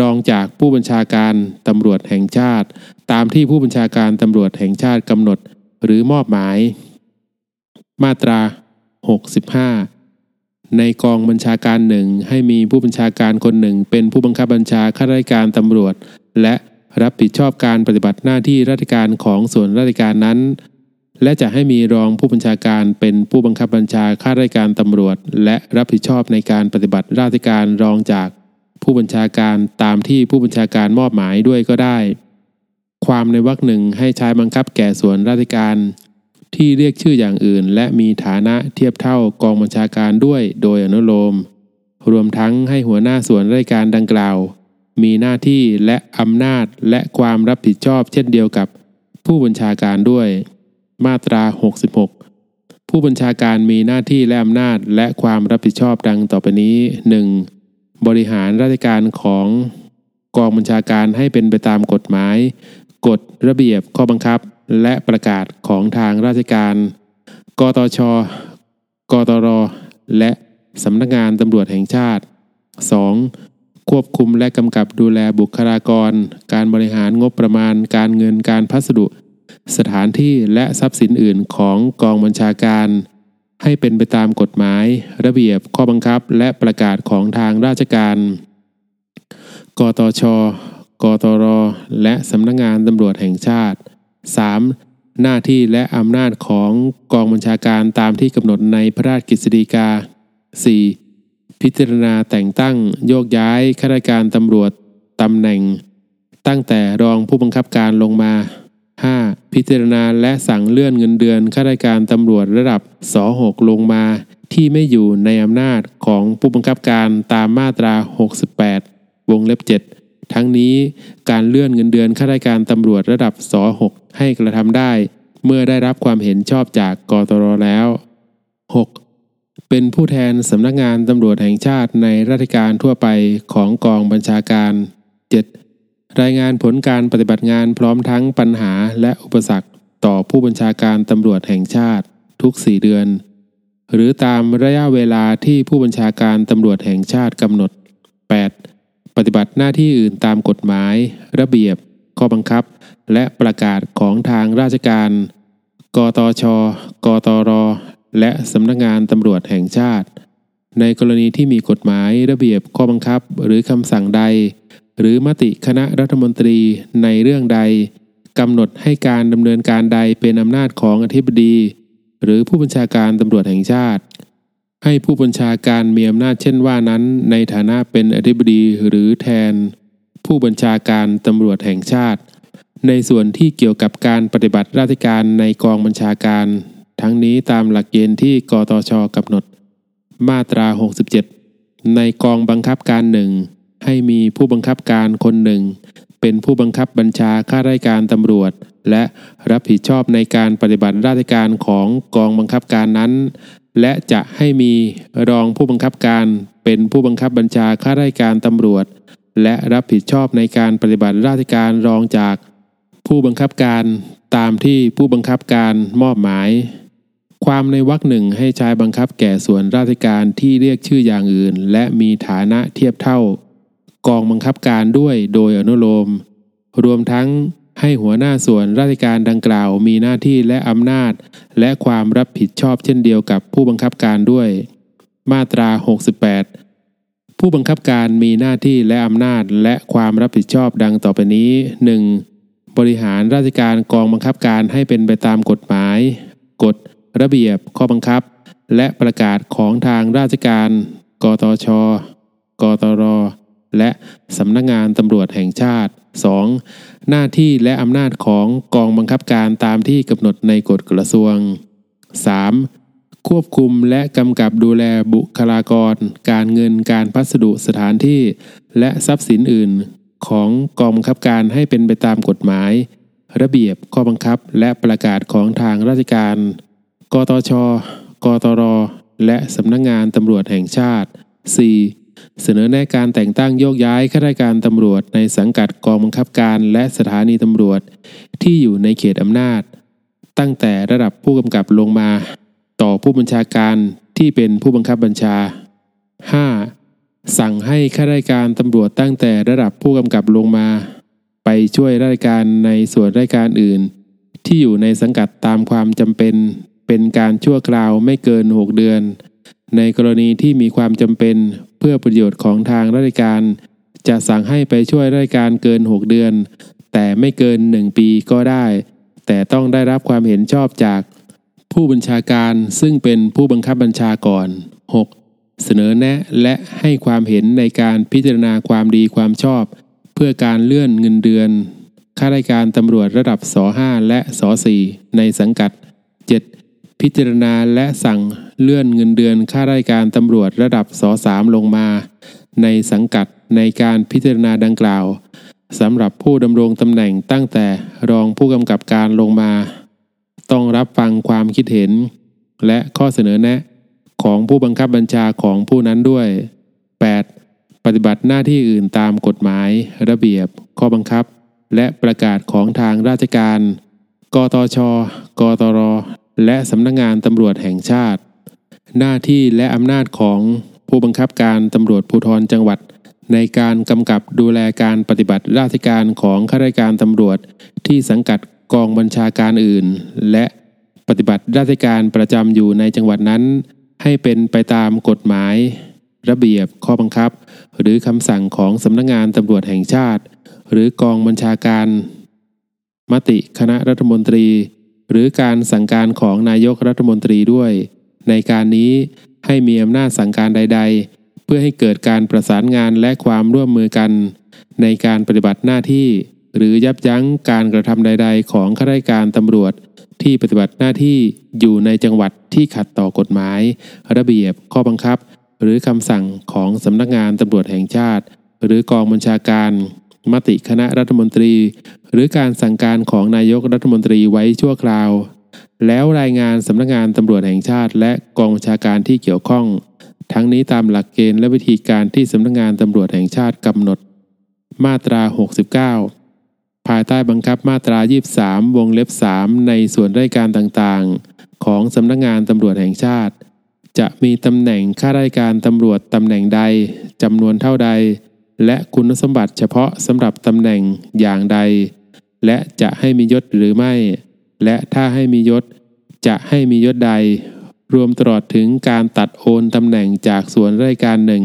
รองจากผู้บัญชาการตำรวจแห่งชาติ ตามที่ผู้บัญชาการตำรวจแห่งชาติกำหนด หรือมอบหมาย มาตรา 65 ในกองบัญชาการหนึ่งให้มีผู้บัญชาการคนหนึ่ง เป็นผู้บังคับบัญชาข้าราชการตำรวจ และรับผิดชอบการปฏิบัติหน้าที่ราชการของส่วนราชการนั้น และจะให้มีรองผู้บัญชาการเป็นผู้บังคับบัญชาข้าราชการตำรวจ และรับผิดชอบในการปฏิบัติราชการรองจาก ผู้บัญชาการตามที่ผู้บัญชาการมอบหมายด้วยก็ได้ ความในวรรคหนึ่งให้ใช้บังคับแก่ส่วนราชการ ที่เรียกชื่ออย่างอื่น และมีฐานะเทียบเท่ากองบัญชาการด้วยโดยอนุโลม รวมทั้งให้หัวหน้าส่วนราชการดังกล่าว มีหน้าที่และอำนาจและความรับผิดชอบเช่นเดียวกับผู้บัญชาการด้วย มาตรา 66 ผู้บัญชาการมีหน้าที่และอำนาจและความรับผิดชอบดังต่อไปนี้ 1. บริหารราชการของกองบัญชาการให้เป็นไปตามกฎหมาย กฎระเบียบข้อบังคับ และประกาศของทางราชการ กตช กตร และสำนักงานตำรวจแห่งชาติ 2. ควบคุมและกำกับดูแลบุคลากร การบริหารงบประมาณ การเงินการพัสดุ สถานที่และทรัพย์สินอื่นของกองบัญชาการ ให้เป็นไปตามกฎหมาย ระเบียบข้อบังคับและประกาศของทางราชการ กตช กตร และสำนักงานตำรวจแห่งชาติ 3. หน้าที่และอำนาจของกองบัญชาการตามที่กำหนดในพระราชกฤษฎีกา 4. พิจารณาแต่งตั้งโยกย้ายข้าราชการตำรวจตำแหน่ง ตั้งแต่รองผู้บังคับการลงมา 5. พิจารณาและสั่งเลื่อนเงินเดือนข้าราชการตำรวจระดับส6ลงมา ที่ไม่อยู่ในอำนาจของผู้บังคับการตามมาตรา 68 วงเล็บ 7 ทั้งนี้การเลื่อนเงินเดือนข้าราชการตำรวจระดับส6ให้กระทำได้ เมื่อได้รับความเห็นชอบจากกตรแล้ว 6. เป็นผู้แทนสำนักงานตำรวจแห่งชาติในราชการทั่วไปของกองบัญชาการ 7. รายงานผลการปฏิบัติงานพร้อมทั้งปัญหาและอุปสรรคต่อผู้บัญชาการตำรวจแห่งชาติทุก 4 เดือน หรือตามระยะเวลาที่ผู้บัญชาการตำรวจแห่งชาติกำหนด 8. ปฏิบัติหน้าที่อื่นตามกฎหมาย ระเบียบ ข้อบังคับ และประกาศของทางราชการ กตช กตร และสำนักงานตำรวจแห่งชาติ ในกรณีที่มีกฎหมายระเบียบข้อบังคับหรือคำสั่งใด หรือมติคณะรัฐมนตรีในเรื่องใดกำหนดให้การดำเนินการใดเป็นอำนาจของอธิบดี หรือผู้บัญชาการตำรวจแห่งชาติ ให้ผู้บัญชาการมีอำนาจเช่นว่านั้น ในฐานะเป็นอธิบดีหรือแทน ผู้บัญชาการตำรวจแห่งชาติ ในส่วนที่เกี่ยวกับการปฏิบัติราชการในกองบัญชาการ ทั้งนี้ตามหลักเกณฑ์ที่กตชกำหนด มาตรา 67 ในกองบังคับการหนึ่งให้มีผู้บังคับการคนหนึ่ง เป็นผู้บังคับบัญชาข้าราชการตำรวจ และรับผิดชอบในการปฏิบัติราชการของกองบังคับการนั้น และจะให้มีรองผู้บังคับการเป็นผู้บังคับบัญชาข้าราชการตำรวจ และรับผิดชอบในการปฏิบัติราชการรองจาก ผู้บังคับการตามที่ผู้บังคับการมอบหมาย ความในวรรคหนึ่งให้ใช้บังคับแก่ส่วนราชการที่เรียกชื่ออย่างอื่น และมีฐานะเทียบเท่า กองบังคับการด้วยโดยอนุโลม รวมทั้ง ให้หัวหน้าส่วนราชการดังกล่าวมีหน้าที่และอำนาจ และความรับผิดชอบเช่นเดียวกับผู้บังคับการด้วย มาตรา 68 ผู้บังคับการมีหน้าที่และอำนาจและความรับผิดชอบดังต่อไปนี้ 1. บริหารราชการกองบังคับการให้เป็นไปตามกฎหมาย กฎ ระเบียบ ข้อบังคับ และประกาศของทางราชการ กตช กตร และสำนักงานตำรวจแห่งชาติ 2. หน้าที่และอำนาจของกองบังคับการตามที่กำหนดในกฎกระทรวง 3. ควบคุมและกำกับดูแลบุคลากร การเงินการพัสดุสถานที่ และทรัพย์สินอื่น ของกองบังคับการให้เป็นไปตามกฎหมาย ระเบียบข้อบังคับและประกาศของทางราชการ กตช กตร และสำนักงงานตำรวจแห่งชาติ 4. เสนอแนะการแต่งตั้งโยกย้ายข้าราชการตำรวจในสังกัดกองบังคับการและสถานีตำรวจ ที่อยู่ในเขตอำนาจ ตั้งแต่ระดับผู้กำกับลงมา ต่อผู้บัญชาการที่เป็นผู้บังคับบัญชา 5. สั่งให้ข้าราชการตำรวจตั้งแต่ระดับผู้กำกับลงมา ไปช่วยราชการในส่วนราชการอื่น ที่อยู่ในสังกัดตามความจำเป็น เป็นการชั่วคราวไม่เกิน 6 เดือน ในกรณีที่มีความจำเป็นเพื่อประโยชน์ของทางราชการ จะสั่งให้ไปช่วยราชการเกิน 6 เดือน แต่ไม่เกิน 1 ปีก็ได้ แต่ต้องได้รับความเห็นชอบจาก ผู้บัญชาการซึ่งเป็นผู้บังคับบัญชาก่อน 6. เสนอแนะและให้ความเห็นในการพิจารณาความดีความชอบ เพื่อการเลื่อนเงินเดือนข้าราชการตำรวจระดับส 5 และส 4 ในสังกัด 7. พิจารณาและสั่งเลื่อนเงินเดือนข้าราชการตำรวจระดับส3ลงมา ในสังกัดในการพิจารณาดังกล่าวสำหรับผู้ดำรงตำแหน่งตั้งแต่รองผู้กำกับการลงมา ต้องรับฟังความคิดเห็น และข้อเสนอแนะของผู้บังคับบัญชาของผู้นั้นด้วย 8. ปฏิบัติหน้าที่อื่นตามกฎหมาย ระเบียบ ข้อบังคับ และประกาศของทางราชการ กตช กตร และสำนักงงานตำรวจแห่งชาติ หน้าที่และอำนาจของผู้บังคับการตำรวจภูธรจังหวัด ในการกำกับดูแลการปฏิบัติราชการของข้าราชการตำรวจที่สังกัดกองบัญชาการอื่น และปฏิบัติราชการประจำอยู่ในจังหวัดนั้น ให้เป็นไปตามกฎหมาย ระเบียบข้อบังคับ หรือคำสั่งของสำนักงงานตำรวจแห่งชาติ หรือกองบัญชาการ มติคณะรัฐมนตรี หรือการสั่งการของนายกรัฐมนตรีด้วย ในการนี้ให้มีอำนาจสั่งการใด ๆ เพื่อให้เกิดการประสานงานและความร่วมมือกัน ในการปฏิบัติหน้าที่ หรือยับยั้งการกระทำใด ๆ ของข้าราชการตำรวจที่ปฏิบัติหน้าที่อยู่ในจังหวัดที่ขัดต่อกฎหมาย ระเบียบข้อบังคับ หรือคำสั่งของสำนักงานตำรวจแห่งชาติ หรือกองบัญชาการ มติคณะรัฐมนตรี หรือการสั่งการของนายกรัฐมนตรีไว้ชั่วคราว แล้วรายงานสำนักงานตำรวจแห่งชาติ และกองบัญชาการที่เกี่ยวข้อง ทั้งนี้ตามหลักเกณฑ์และวิธีการที่สำนักงานตำรวจแห่งชาติกำหนด มาตรา 69 ภายใต้บังคับมาตรา 23 วงเล็บ 3 ในส่วนราชการต่างๆ ของสำนักงงานตำรวจแห่งชาติ จะมีตำแหน่งข้าราชการตำรวจตำแหน่งใดจำนวนเท่าใด และคุณสมบัติเฉพาะสำหรับตำแหน่งอย่างใด และจะให้มียศหรือไม่ และถ้าให้มียศ จะให้มียศใด รวมตลอดถึงการตัดโอนตำแหน่งจากส่วนราชการหนึ่ง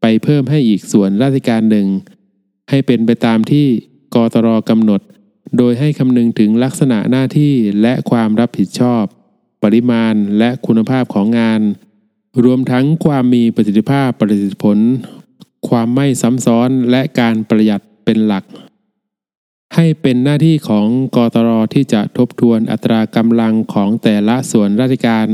ไปเพิ่มให้อีกส่วนราชการหนึ่ง ให้เป็นไปตามที่กตรกำหนด โดยให้คำนึงถึงลักษณะหน้าที่และความรับผิดชอบ ปริมาณและคุณภาพของงาน รวมทั้งความมีประสิทธิภาพประสิทธิผล ความไม่ซ้ำซ้อนและการประหยัดเป็นหลัก ให้เป็นหน้าที่ของกตรที่จะทบทวนอัตรากำลังของแต่ละส่วนราชการ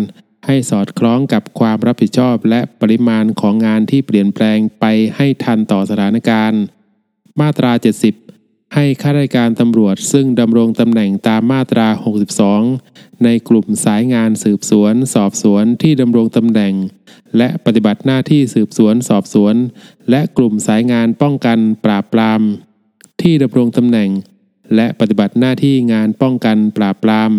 ให้สอดคล้องกับความรับผิดชอบและปริมาณของงานที่เปลี่ยนแปลงไปให้ทันต่อสถานการณ์ มาตรา 70 ให้ข้าราชการตำรวจซึ่งดำรงตำแหน่งตามมาตรา 62 ในกลุ่มสายงานสืบสวน สอบสวนที่ดำรงตำแหน่ง และปฏิบัติหน้าที่สืบสวน สอบสวน และกลุ่มสายงานป้องกันปราบปราม ที่ดำรงตำแหน่ง และปฏิบัติหน้าที่งานป้องกันปราบปราม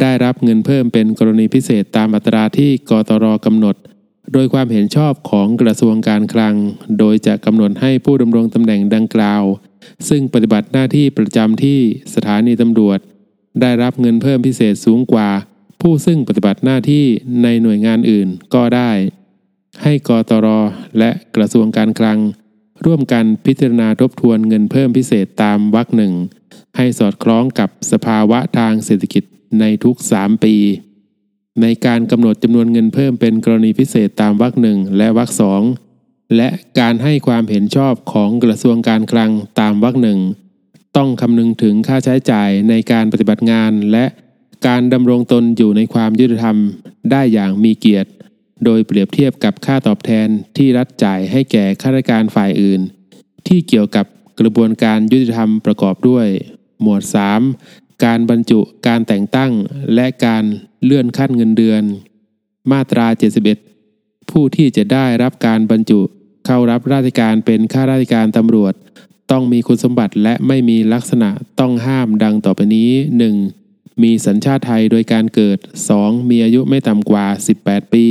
ได้รับเงินเพิ่มเป็นกรณีพิเศษตามอัตราที่กตรกำหนด โดยความเห็นชอบของกระทรวงการคลัง โดยจะกำหนดให้ผู้ดำรงตำแหน่งดังกล่าว ซึ่งปฏิบัติหน้าที่ประจำที่สถานีตำรวจ ได้รับเงินเพิ่มพิเศษสูงกว่า ผู้ซึ่งปฏิบัติหน้าที่ในหน่วยงานอื่นก็ได้ ให้กตรและกระทรวงการคลัง ร่วมกันพิจารณาทบทวนเงินเพิ่มพิเศษตามวรรคหนึ่งให้สอดคล้องกับสภาวะทางเศรษฐกิจในทุก 3 ปี ในการกำหนดจำนวนเงินเพิ่มเป็นกรณีพิเศษตามวรรคหนึ่งและวรรคสอง และการให้ความเห็นชอบของกระทรวงการคลังตามวรรคหนึ่ง ต้องคำนึงถึงค่าใช้จ่ายในการปฏิบัติงาน และการดำรงตนอยู่ในความยุติธรรม ได้อย่างมีเกียรติ โดยเปรียบเทียบกับค่าตอบแทนที่รัฐจ่ายให้แก่ข้าราชการฝ่ายอื่น ที่เกี่ยวกับกระบวนการยุติธรรมประกอบด้วย หมวด 3 การบรรจุการแต่งตั้ง และการเลื่อนขั้นเงินเดือน มาตรา 71 ผู้ที่จะได้รับการบรรจุ เข้ารับราชการเป็นข้าราชการตำรวจ ต้องมีคุณสมบัติและไม่มีลักษณะต้องห้ามดังต่อไปนี้ 1. มีสัญชาติไทยโดยการเกิด 2. มีอายุไม่ต่ำกว่า 18 ปี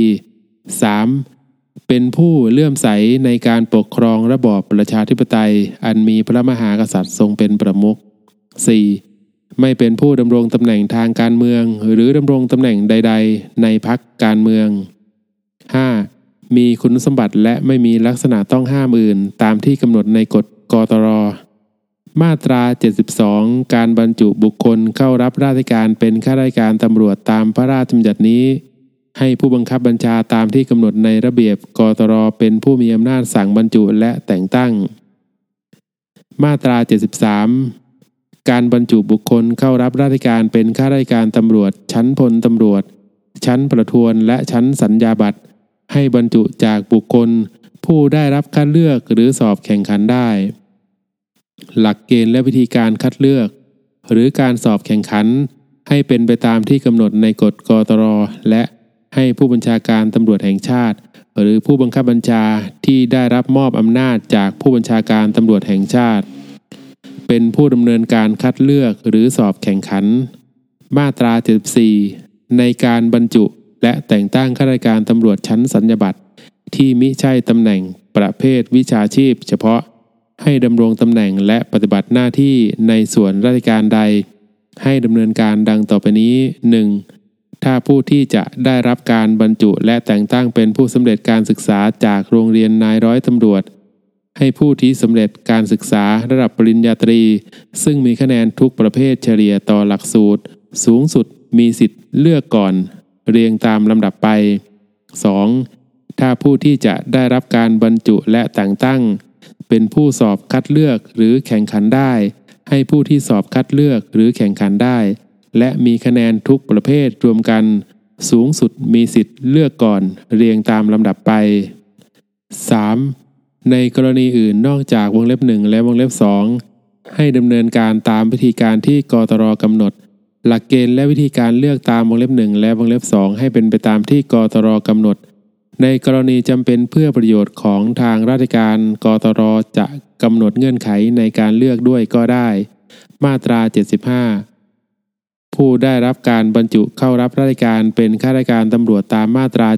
3. เป็นผู้เลื่อมใสในการปกครองระบอบประชาธิปไตย อันมีพระมหากษัตริย์ทรงเป็นประมุข 4. ไม่เป็นผู้ดำรงตำแหน่งทางการเมือง หรือดำรงตำแหน่งใด ๆ ในพรรคการเมือง 5. มีคุณสมบัติและไม่มีลักษณะต้องห้ามอื่น ตามที่กำหนดในกฎกตร มาตรา 72 การบรรจุบุคคลเข้ารับราชการเป็นข้าราชการตำรวจตามพระราชบัญญัตินี้ ให้ผู้บังคับบัญชาตามที่กำหนดในระเบียบกตรเป็นผู้มีอำนาจสั่งบรรจุและแต่งตั้ง มาตรา 73การบรรจุบุคคลเข้ารับราชการเป็นข้าราชการตำรวจ ชั้นพลตำรวจ ชั้นประทวนและชั้นสัญญาบัตร ให้บรรจุจากบุคคล ผู้ได้รับคัดเลือกหรือสอบแข่งขันได้ หลักเกณฑ์และวิธีการคัดเลือก หรือการสอบแข่งขัน ให้เป็นไปตามที่กำหนดในกฎกตร และให้ผู้บัญชาการตำรวจแห่งชาติ หรือผู้บังคับบัญชาที่ได้รับมอบอำนาจจากผู้บัญชาการตำรวจแห่งชาติ เป็นผู้ดำเนินการคัดเลือกหรือสอบแข่งขัน มาตรา 74 ในการบรรจุ และแต่งตั้งข้าราชการตำรวจชั้นสัญญบัตรที่มิใช่ตำแหน่งประเภทวิชาชีพ เฉพาะให้ดำรงตำแหน่งและปฏิบัติหน้าที่ในส่วนราชการใด ให้ดำเนินการดังต่อไปนี้ 1. ถ้าผู้ที่จะได้รับการบรรจุและแต่งตั้งเป็นผู้สำเร็จการศึกษาจากโรงเรียนนายร้อยตำรวจ ให้ผู้ที่สำเร็จการศึกษาระดับปริญญาตรี ซึ่งมีคะแนนทุกประเภทเฉลี่ยต่อหลักสูตร สูงสุดมีสิทธิ์เลือกก่อน เรียงตามลำดับไป 2. ถ้าผู้ที่จะได้รับการบรรจุและแต่งตั้ง เป็นผู้สอบคัดเลือกหรือแข่งขันได้ ให้ผู้ที่สอบคัดเลือกหรือแข่งขันได้ และมีคะแนนทุกประเภทรวมกัน สูงสุดมีสิทธิ์เลือกก่อน เรียงตามลำดับไป 3. ในกรณีอื่นนอกจากวงเล็บ 1 และวงเล็บ 2 ให้ดำเนินการตามวิธีการที่กตรกำหนด หลักเกณฑ์และวิธีการเลือกตามวงเล็บหนึ่งและวงเล็บสองให้เป็นไปตามที่กตรกำหนด ในกรณีจำเป็นเพื่อประโยชน์ของทางราชการกตรจะกำหนดเงื่อนไขในการเลือกด้วยก็ได้ มาตรา 75 ผู้ได้รับการบรรจุเข้ารับราชการเป็นข้าราชการตำรวจตามมาตรา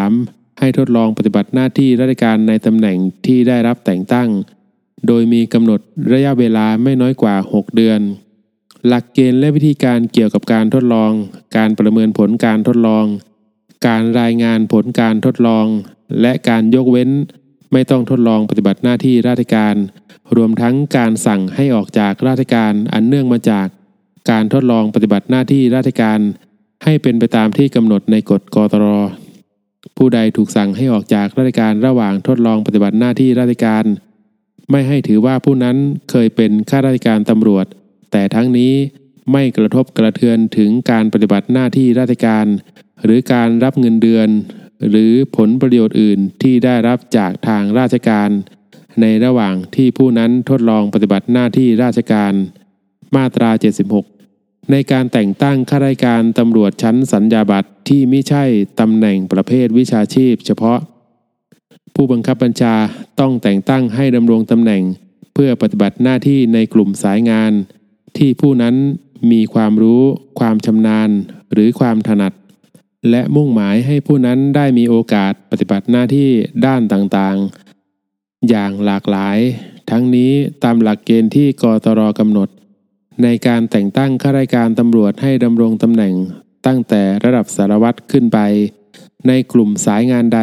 73 ให้ทดลองปฏิบัติหน้าที่ราชการในตำแหน่งที่ได้รับแต่งตั้ง โดยมีกำหนดระยะเวลาไม่น้อยกว่า 6 เดือน หลักเกณฑ์และวิธีการเกี่ยวกับการทดลอง การประเมินผลการทดลอง การรายงานผลการทดลอง และการยกเว้น ไม่ต้องทดลองปฏิบัติหน้าที่ราชการ รวมทั้งการสั่งให้ออกจากราชการอันเนื่องมาจาก การทดลองปฏิบัติหน้าที่ราชการ ให้เป็นไปตามที่กำหนดในกฎกตร ผู้ใดถูกสั่งให้ออกจากราชการระหว่างทดลองปฏิบัติหน้าที่ราชการ ไม่ให้ถือว่าผู้นั้นเคยเป็นข้าราชการตำรวจ แต่ทั้งนี้ไม่กระทบกระเทือนถึงการปฏิบัติหน้าที่ราชการ หรือการรับเงินเดือน หรือผลประโยชน์อื่นที่ได้รับจากทางราชการ ในระหว่างที่ผู้นั้นทดลองปฏิบัติหน้าที่ราชการ มาตรา 76 ในการแต่งตั้งข้าราชการตำรวจชั้นสัญญาบัตรที่ไม่ใช่ตำแหน่งประเภทวิชาชีพ เฉพาะ ผู้บังคับบัญชาต้องแต่งตั้งให้ดำรงตำแหน่ง เพื่อปฏิบัติหน้าที่ในกลุ่มสายงาน ที่ผู้นั้นมีความรู้ ความชำนาญ หรือความถนัด และมุ่งหมายให้ผู้นั้นได้มีโอกาสปฏิบัติหน้าที่ด้านต่างๆ อย่างหลากหลาย ทั้งนี้ตามหลักเกณฑ์ที่กตรกำหนด ในการแต่งตั้งข้าราชการตำรวจให้ดำรงตำแหน่งตั้งแต่ระดับสารวัตรขึ้นไป ในกลุ่มสายงานใด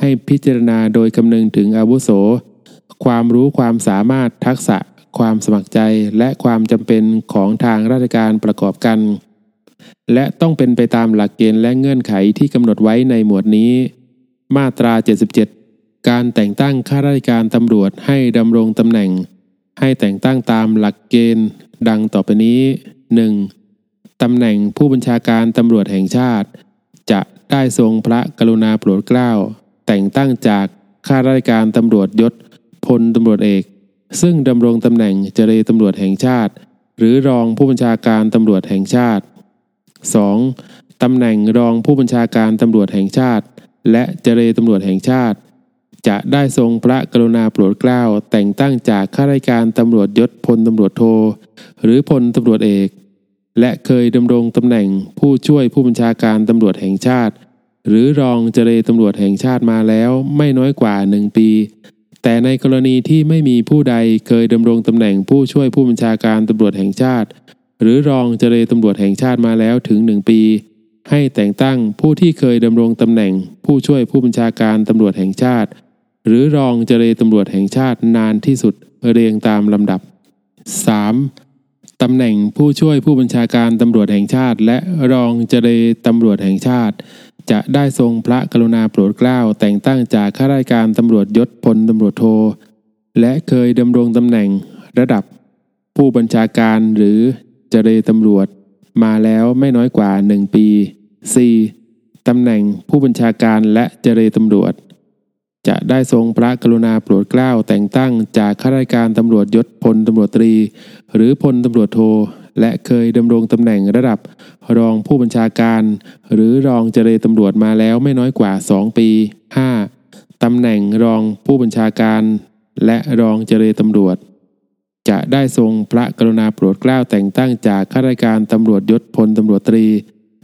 ให้พิจารณาโดยคำนึงถึงอาวุโส ความรู้ความสามารถทักษะ ความสมัครใจและความจำเป็นของทางราชการประกอบกัน และต้องเป็นไปตามหลักเกณฑ์และเงื่อนไขที่กำหนดไว้ในหมวดนี้ มาตรา 77 การแต่งตั้งข้าราชการตำรวจให้ดำรงตำแหน่ง ให้แต่งตั้งตามหลักเกณฑ์ ดังต่อไปนี้ 1. ตำแหน่งผู้บัญชาการตำรวจแห่งชาติ จะได้ทรงพระกรุณาโปรดเกล้า แต่งตั้งจากข้าราชการตำรวจยศพลตำรวจเอก ซึ่งดำรงตำแหน่งเจรตำรวจแห่งชาติ หรือรองผู้บัญชาการตำรวจแห่งชาติ 2. ตำแหน่งรองผู้บัญชาการตำรวจแห่งชาติ และเจรตำรวจแห่งชาติ จะได้ทรงพระกรุณาโปรดเกล้าแต่งตั้งจากข้าราชการตำรวจยศพลตำรวจโท หรือพลตำรวจเอก และเคยดำรงตำแหน่งผู้ช่วยผู้บัญชาการตำรวจแห่งชาติ หรือรองเจรตำรวจแห่งชาติมาแล้วไม่น้อยกว่าหนึ่งปี แต่ในกรณีที่ไม่มีผู้ใดเคยดำรงตำแหน่งผู้ช่วยผู้บัญชาการตำรวจแห่งชาติ หรือรองเจรตำรวจแห่งชาติมาแล้วถึงหนึ่งปี ให้แต่งตั้งผู้ที่เคยดำรงตำแหน่ง ผู้ช่วยผู้บัญชาการตำรวจแห่งชาติ หรือรองเจรตำรวจแห่งชาตินานที่สุดเรียงตามลำดับ 3. ตำแหน่งผู้ช่วยผู้บัญชาการตำรวจแห่งชาติ และรองเจรตำรวจแห่งชาติ จะได้ทรงพระกรุณาโปรดเกล้าแต่งตั้งจากข้าราชการตำรวจยศพลตำรวจโท และเคยดำรงตำแหน่งระดับ ผู้บัญชาการหรือเจรตำรวจ มาแล้วไม่น้อยกว่า 1 ปี 4. ตำแหน่งผู้บัญชาการและเจรตำรวจ จะได้ทรงพระกรุณาโปรดเกล้าแต่งตั้งจากข้าราชการตำรวจยศพลตำรวจตรี หรือพลตำรวจโท และเคยดำรงตำแหน่งระดับรองผู้บัญชาการ หรือรองเจรตำรวจมาแล้วไม่น้อยกว่า 2 ปี 5. ตำแหน่งรองผู้บัญชาการ และรองเจรตำรวจ จะได้ทรงพระกรุณาโปรดเกล้าแต่งตั้งจากข้าราชการตำรวจยศพลตำรวจตรี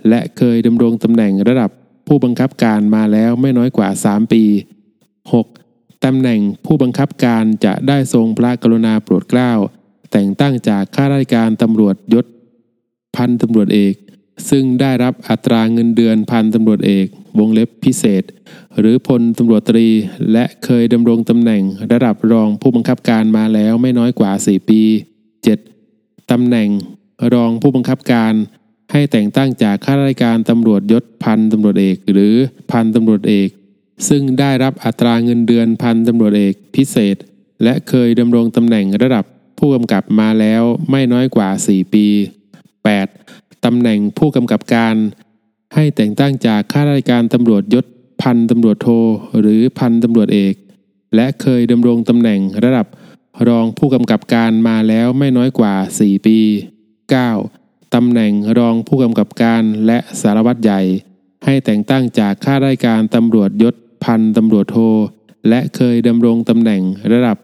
และเคยดำรงตำแหน่งระดับผู้บังคับการมาแล้วไม่น้อยกว่า 3 ปี 6. ตำแหน่งผู้บังคับการจะได้ทรงพระกรุณาโปรดเกล้า แต่งตั้งจากข้าราชการตำรวจยศพันตำรวจเอก ซึ่งได้รับอัตราเงินเดือนพันตำรวจเอก วงเล็บพิเศษ หรือพลตำรวจตรี และเคยดำรงตำแหน่งระดับรองผู้บังคับการมาแล้วไม่น้อยกว่า 4 ปี 7. ตำแหน่งรองผู้บังคับการให้แต่งตั้งจากข้าราชการตำรวจยศพันตำรวจเอก หรือพันตำรวจเอก ซึ่งได้รับอัตราเงินเดือนพันตำรวจเอกพิเศษ และเคยดำรงตำแหน่งระดับ ผู้กำกับมาแล้วไม่น้อยกว่า 4 ปี 8. ตำแหน่งผู้กำกับการ ให้แต่งตั้งจากข้าราชการตำรวจยศพันตำรวจโทหรือพันตำรวจเอก และเคยดำรงตำแหน่งระดับรองผู้กำกับการมาแล้วไม่น้อยกว่า 4 ปี 9. ตำแหน่งรองผู้กำกับการและสารวัตรใหญ่ ให้แต่งตั้งจากข้าราชการตำรวจยศพันตำรวจโท และเคยดำรงตำแหน่งระดับ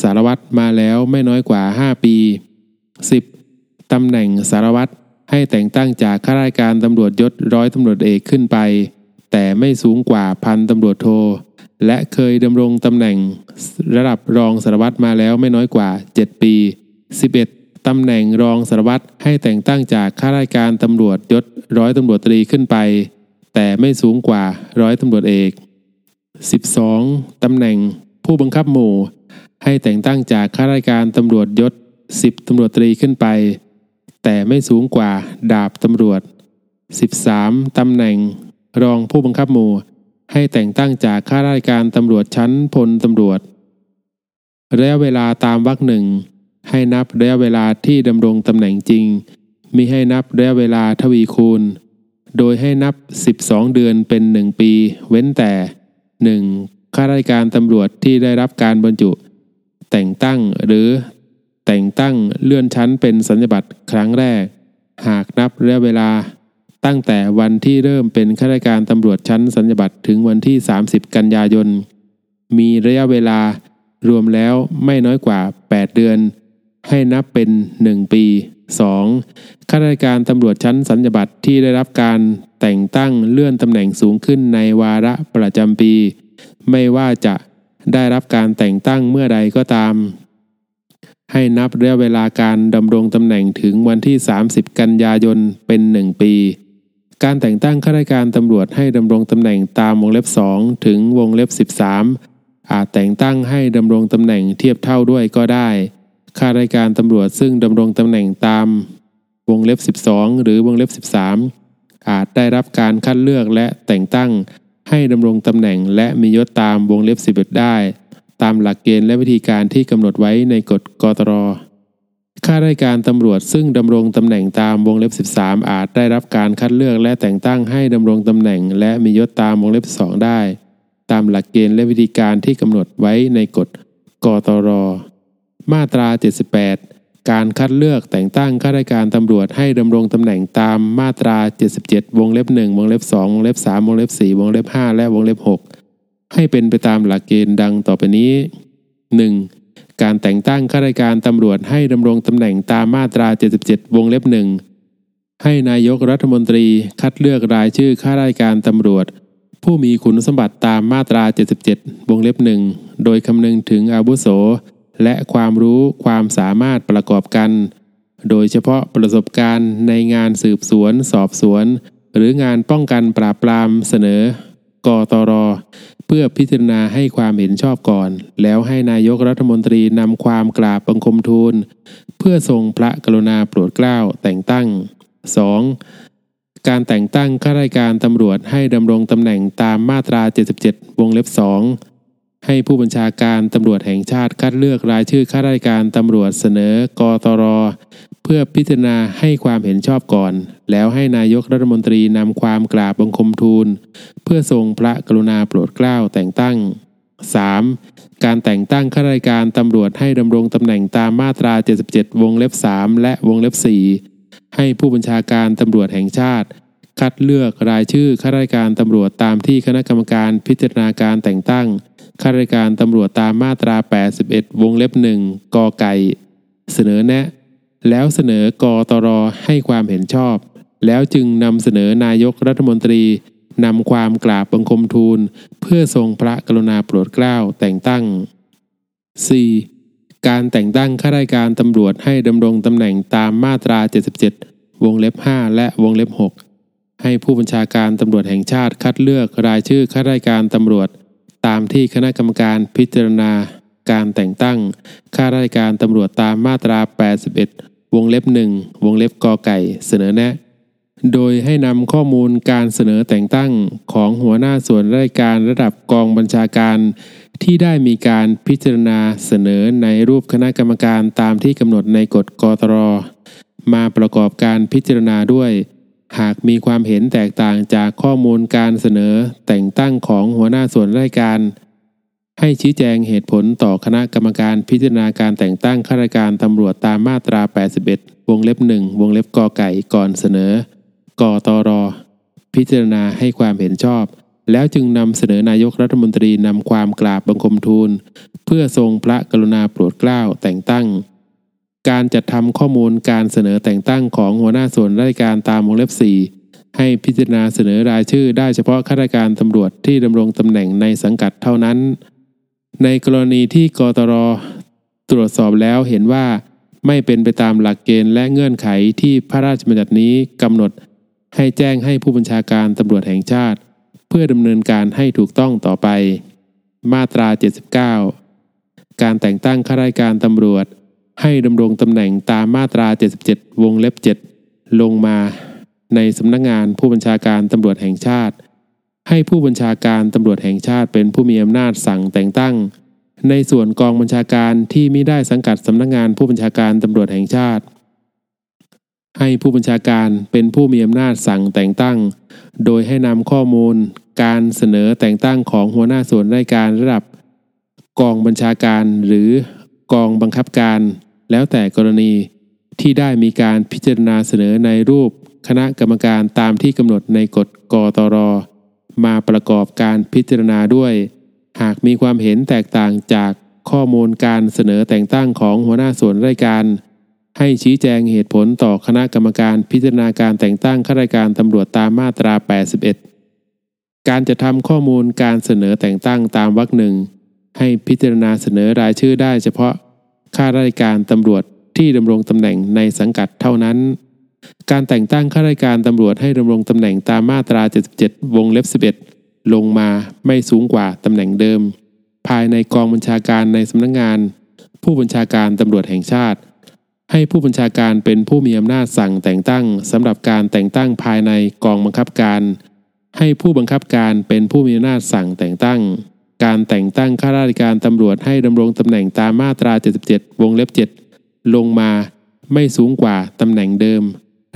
สารวัตรมาแล้วไม่น้อยกว่า 5 ปี 10. ตำแหน่งสารวัตรให้แต่งตั้งจากข้าราชการตำรวจยศร้อยตำรวจเอกขึ้นไป แต่ไม่สูงกว่าพันตำรวจโท และเคยดำรงตำแหน่งระดับรองสารวัตรมาแล้วไม่น้อยกว่า 7 ปี 11. ตำแหน่งรองสารวัตรให้แต่งตั้งจากข้าราชการตำรวจยศร้อยตำรวจตรีขึ้นไป แต่ไม่สูงกว่าร้อยตำรวจเอก 12. ตำแหน่งผู้บังคับหมู่ ให้แต่งตั้งจากข้าราชการตำรวจยศ10ตำรวจตรีขึ้นไป แต่ไม่สูงกว่าดาบตำรวจ 13. ตำแหน่ง รองผู้บังคับหมู่ ให้แต่งตั้งจากข้าราชการตำรวจชั้นพลตำรวจระยะเวลาตามวรรคหนึ่ง ให้นับระยะเวลาที่ดำรงตำแหน่งจริงมิให้นับระยะเวลาทวีคูณ โดยให้นับ 12 เดือนเป็น 1 ปี เว้นแต่ 1. ข้าราชการตำรวจที่ได้รับการบรรจุ แต่งตั้งหรือแต่งตั้งเลื่อนชั้นเป็นสัญญบัตรครั้งแรก หากนับระยะเวลา ตั้งแต่วันที่เริ่มเป็นข้าราชการตำรวจชั้นสัญญบัตรถึงวันที่ 30 กันยายน มีระยะเวลารวมแล้วไม่น้อยกว่า 8 เดือน ให้นับเป็น 1 ปี 2. ข้าราชการตำรวจชั้นสัญญบัตรที่ได้รับการแต่งตั้งเลื่อนตำแหน่งสูงขึ้นในวาระประจำปี ไม่ว่าจะ ได้รับการแต่งตั้งเมื่อใดก็ตาม ให้นับระยะเวลาการดำรงตำแหน่งถึงวันที่ 30 กันยายนเป็น 1 ปี การแต่งตั้งข้าราชการตำรวจให้ดำรงตำแหน่งตามวงเล็บ 2 ถึงวงเล็บ 13 อาจแต่งตั้งให้ดำรงตำแหน่งเทียบเท่าด้วยก็ได้ข้าราชการตำรวจซึ่งดำรงตำแหน่งตามวงเล็บ 12 หรือวงเล็บ 13 อาจได้รับการคัดเลือกและแต่งตั้ง ให้ดำรงตำแหน่งและมียศตามวงเล็บ11 ได้ ตามหลักเกณฑ์และวิธีการที่กำหนดไว้ในกฎกตรข้าราชการตำรวจซึ่งดำรงตำแหน่งตามวงเล็บ 13 อาจได้รับการคัดเลือกและแต่งตั้งให้ดำรงตำแหน่ง และมียศตามวงเล็บ 2 ได้ ตามหลักเกณฑ์และวิธีการที่กำหนดไว้ในกฎกตร มาตรา 78 การคัดเลือกแต่งตั้งข้าราชการตำรวจให้ดำรงตำแหน่งตามมาตรา 77 วงเล็บ 1 วงเล็บ 2 วงเล็บ 3 วงเล็บ 4 วงเล็บ 5 และวงเล็บ 6 ให้เป็นไปตามหลักเกณฑ์ดังต่อไปนี้ 1. การแต่งตั้งข้าราชการตำรวจให้ดำรงตำแหน่งตามมาตรา 77 วงเล็บ 1 ให้นายกรัฐมนตรีคัดเลือกรายชื่อข้าราชการตำรวจ ผู้มีคุณสมบัติตามมาตรา 77 วงเล็บ 1 โดยคำนึงถึงอาวุโส และความรู้ความสามารถประกอบกัน โดยเฉพาะประสบการณ์ในงานสืบสวน สอบสวน หรืองานป้องกันปราบปรามเสนอกตร เพื่อพิจารณาให้ความเห็นชอบก่อน แล้วให้นายกรัฐมนตรีนำความกราบบังคมทูล เพื่อทรงพระกรุณาโปรดเกล้าแต่งตั้ง 2. การแต่งตั้งข้าราชการตำรวจให้ดำรงตำแหน่งตามมาตรา 77 วงเล็บ2 ให้ผู้บัญชาการตำรวจแห่งชาติคัดเลือกรายชื่อข้าราชการตำรวจเสนอกตร เพื่อพิจารณาให้ความเห็นชอบก่อน แล้วให้นายกรัฐมนตรีนำความกราบบังคมทูล เพื่อทรงพระกรุณาโปรดเกล้าแต่งตั้ง 3. การแต่งตั้งข้าราชการตำรวจให้ดำรงตำแหน่งตามมาตรา 77 วงเล็บ 3 และวงเล็บ 4 ให้ผู้บัญชาการตำรวจแห่งชาติ คัดเลือกรายชื่อข้าราชการตำรวจตามที่คณะกรรมการพิจารณาการแต่งตั้ง ข้าราชการตำรวจตามมาตรา 81 วงเล็บหนึ่งกไก่ เสนอแนะ แล้วเสนอกตรให้ความเห็นชอบ แล้วจึงนำเสนอนายกรัฐมนตรีนำความกราบบังคมทูล เพื่อทรงพระกรุณาโปรดเกล้าแต่งตั้ง 4. การแต่งตั้งข้าราชการตำรวจให้ดำรงตำแหน่งตามมาตรา 77 วงเล็บ 5 และวงเล็บ 6 ให้ผู้บัญชาการตำรวจแห่งชาติคัดเลือกรายชื่อข้าราชการตำรวจ ตามที่คณะกรรมการพิจารณาการแต่งตั้งข้าราชการตำรวจตามมาตรา 81 วงเล็บหนึ่งวงเล็บกอไก่เสนอแนะ โดยให้นำข้อมูลการเสนอแต่งตั้งของหัวหน้าส่วนราชการระดับกองบัญชาการ ที่ได้มีการพิจารณาเสนอในรูปคณะกรรมการตามที่กำหนดในกฎกตร มาประกอบการพิจารณาด้วย หากมีความเห็นแตกต่างจากข้อมูลการเสนอแต่งตั้งของหัวหน้าส่วนราชการ ให้ชี้แจงเหตุผลต่อคณะกรรมการพิจารณาการแต่งตั้งข้าราชการตำรวจตามมาตรา 81 วงเล็บ 1 วงเล็บกอไก่ก่อนเสนอกตรพิจารณาให้ความเห็นชอบ แล้วจึงนำเสนอนายกรัฐมนตรีนำความกราบบังคมทูล เพื่อทรงพระกรุณาโปรดเกล้าแต่งตั้ง การจัดทำข้อมูลการเสนอแต่งตั้งของหัวหน้าส่วนราชการตามวงเล็บ 4 ให้พิจารณาเสนอรายชื่อได้เฉพาะข้าราชการตำรวจที่ดำรงตำแหน่งในสังกัดเท่านั้น ในกรณีที่กตรตรวจสอบแล้วเห็นว่าไม่เป็นไปตามหลักเกณฑ์และเงื่อนไขที่พระราชบัญญัตินี้กำหนด ให้แจ้งให้ผู้บัญชาการตำรวจแห่งชาติ เพื่อดำเนินการให้ถูกต้องต่อไป มาตรา 79 การแต่งตั้งข้าราชการตำรวจ ให้ดำรงตำแหน่งตามมาตรา 77 วงเล็บ 7 ลงมา ในสำนักงงานผู้บัญชาการตำรวจแห่งชาติ ให้ผู้บัญชาการตำรวจแห่งชาติเป็นผู้มีอำนาจสั่งแต่งตั้ง ในส่วนกองบัญชาการที่มิได้สังกัดสำนักงงานผู้บัญชาการตำรวจแห่งชาติ ให้ผู้บัญชาการเป็นผู้มีอำนาจสั่งแต่งตั้ง โดยให้นำข้อมูล การเสนอแต่งตั้งของหัวหน้าส่วนราชการระดับ กองบัญชาการหรือกองบังคับการ แล้วแต่กรณีที่ได้มีการพิจารณาเสนอในรูป คณะกรรมการตามที่กำหนดในกฎกตร มาประกอบการพิจารณาด้วย หากมีความเห็นแตกต่างจากข้อมูลการเสนอแต่งตั้งของหัวหน้าส่วนราชการ ให้ชี้แจงเหตุผลต่อคณะกรรมการพิจารณาการแต่งตั้งข้าราชการตำรวจตามมาตรา 81 การจะทำข้อมูลการเสนอแต่งตั้งตามวรรคหนึ่งให้พิจารณาเสนอรายชื่อได้เฉพาะ ข้าราชการตำรวจที่ดำรงตำแหน่งในสังกัดเท่านั้น การแต่งตั้งข้าราชการตำรวจให้ดำรงตำแหน่งตามมาตรา 77 วงเล็บ 11 ลงมาไม่สูงกว่าตำแหน่งเดิม ภายในกองบัญชาการในสำนักงงาน ผู้บัญชาการตำรวจแห่งชาติ ให้ผู้บัญชาการเป็นผู้มีอำนาจสั่งแต่งตั้งสำหรับการแต่งตั้งภายในกองบังคับการ ให้ผู้บังคับการเป็นผู้มีอำนาจสั่งแต่งตั้ง การแต่งตั้งข้าราชการตำรวจให้ดำรงตำแหน่งตามมาตรา 77 วงเล็บ 7 ลงมาไม่สูงกว่าตำแหน่งเดิม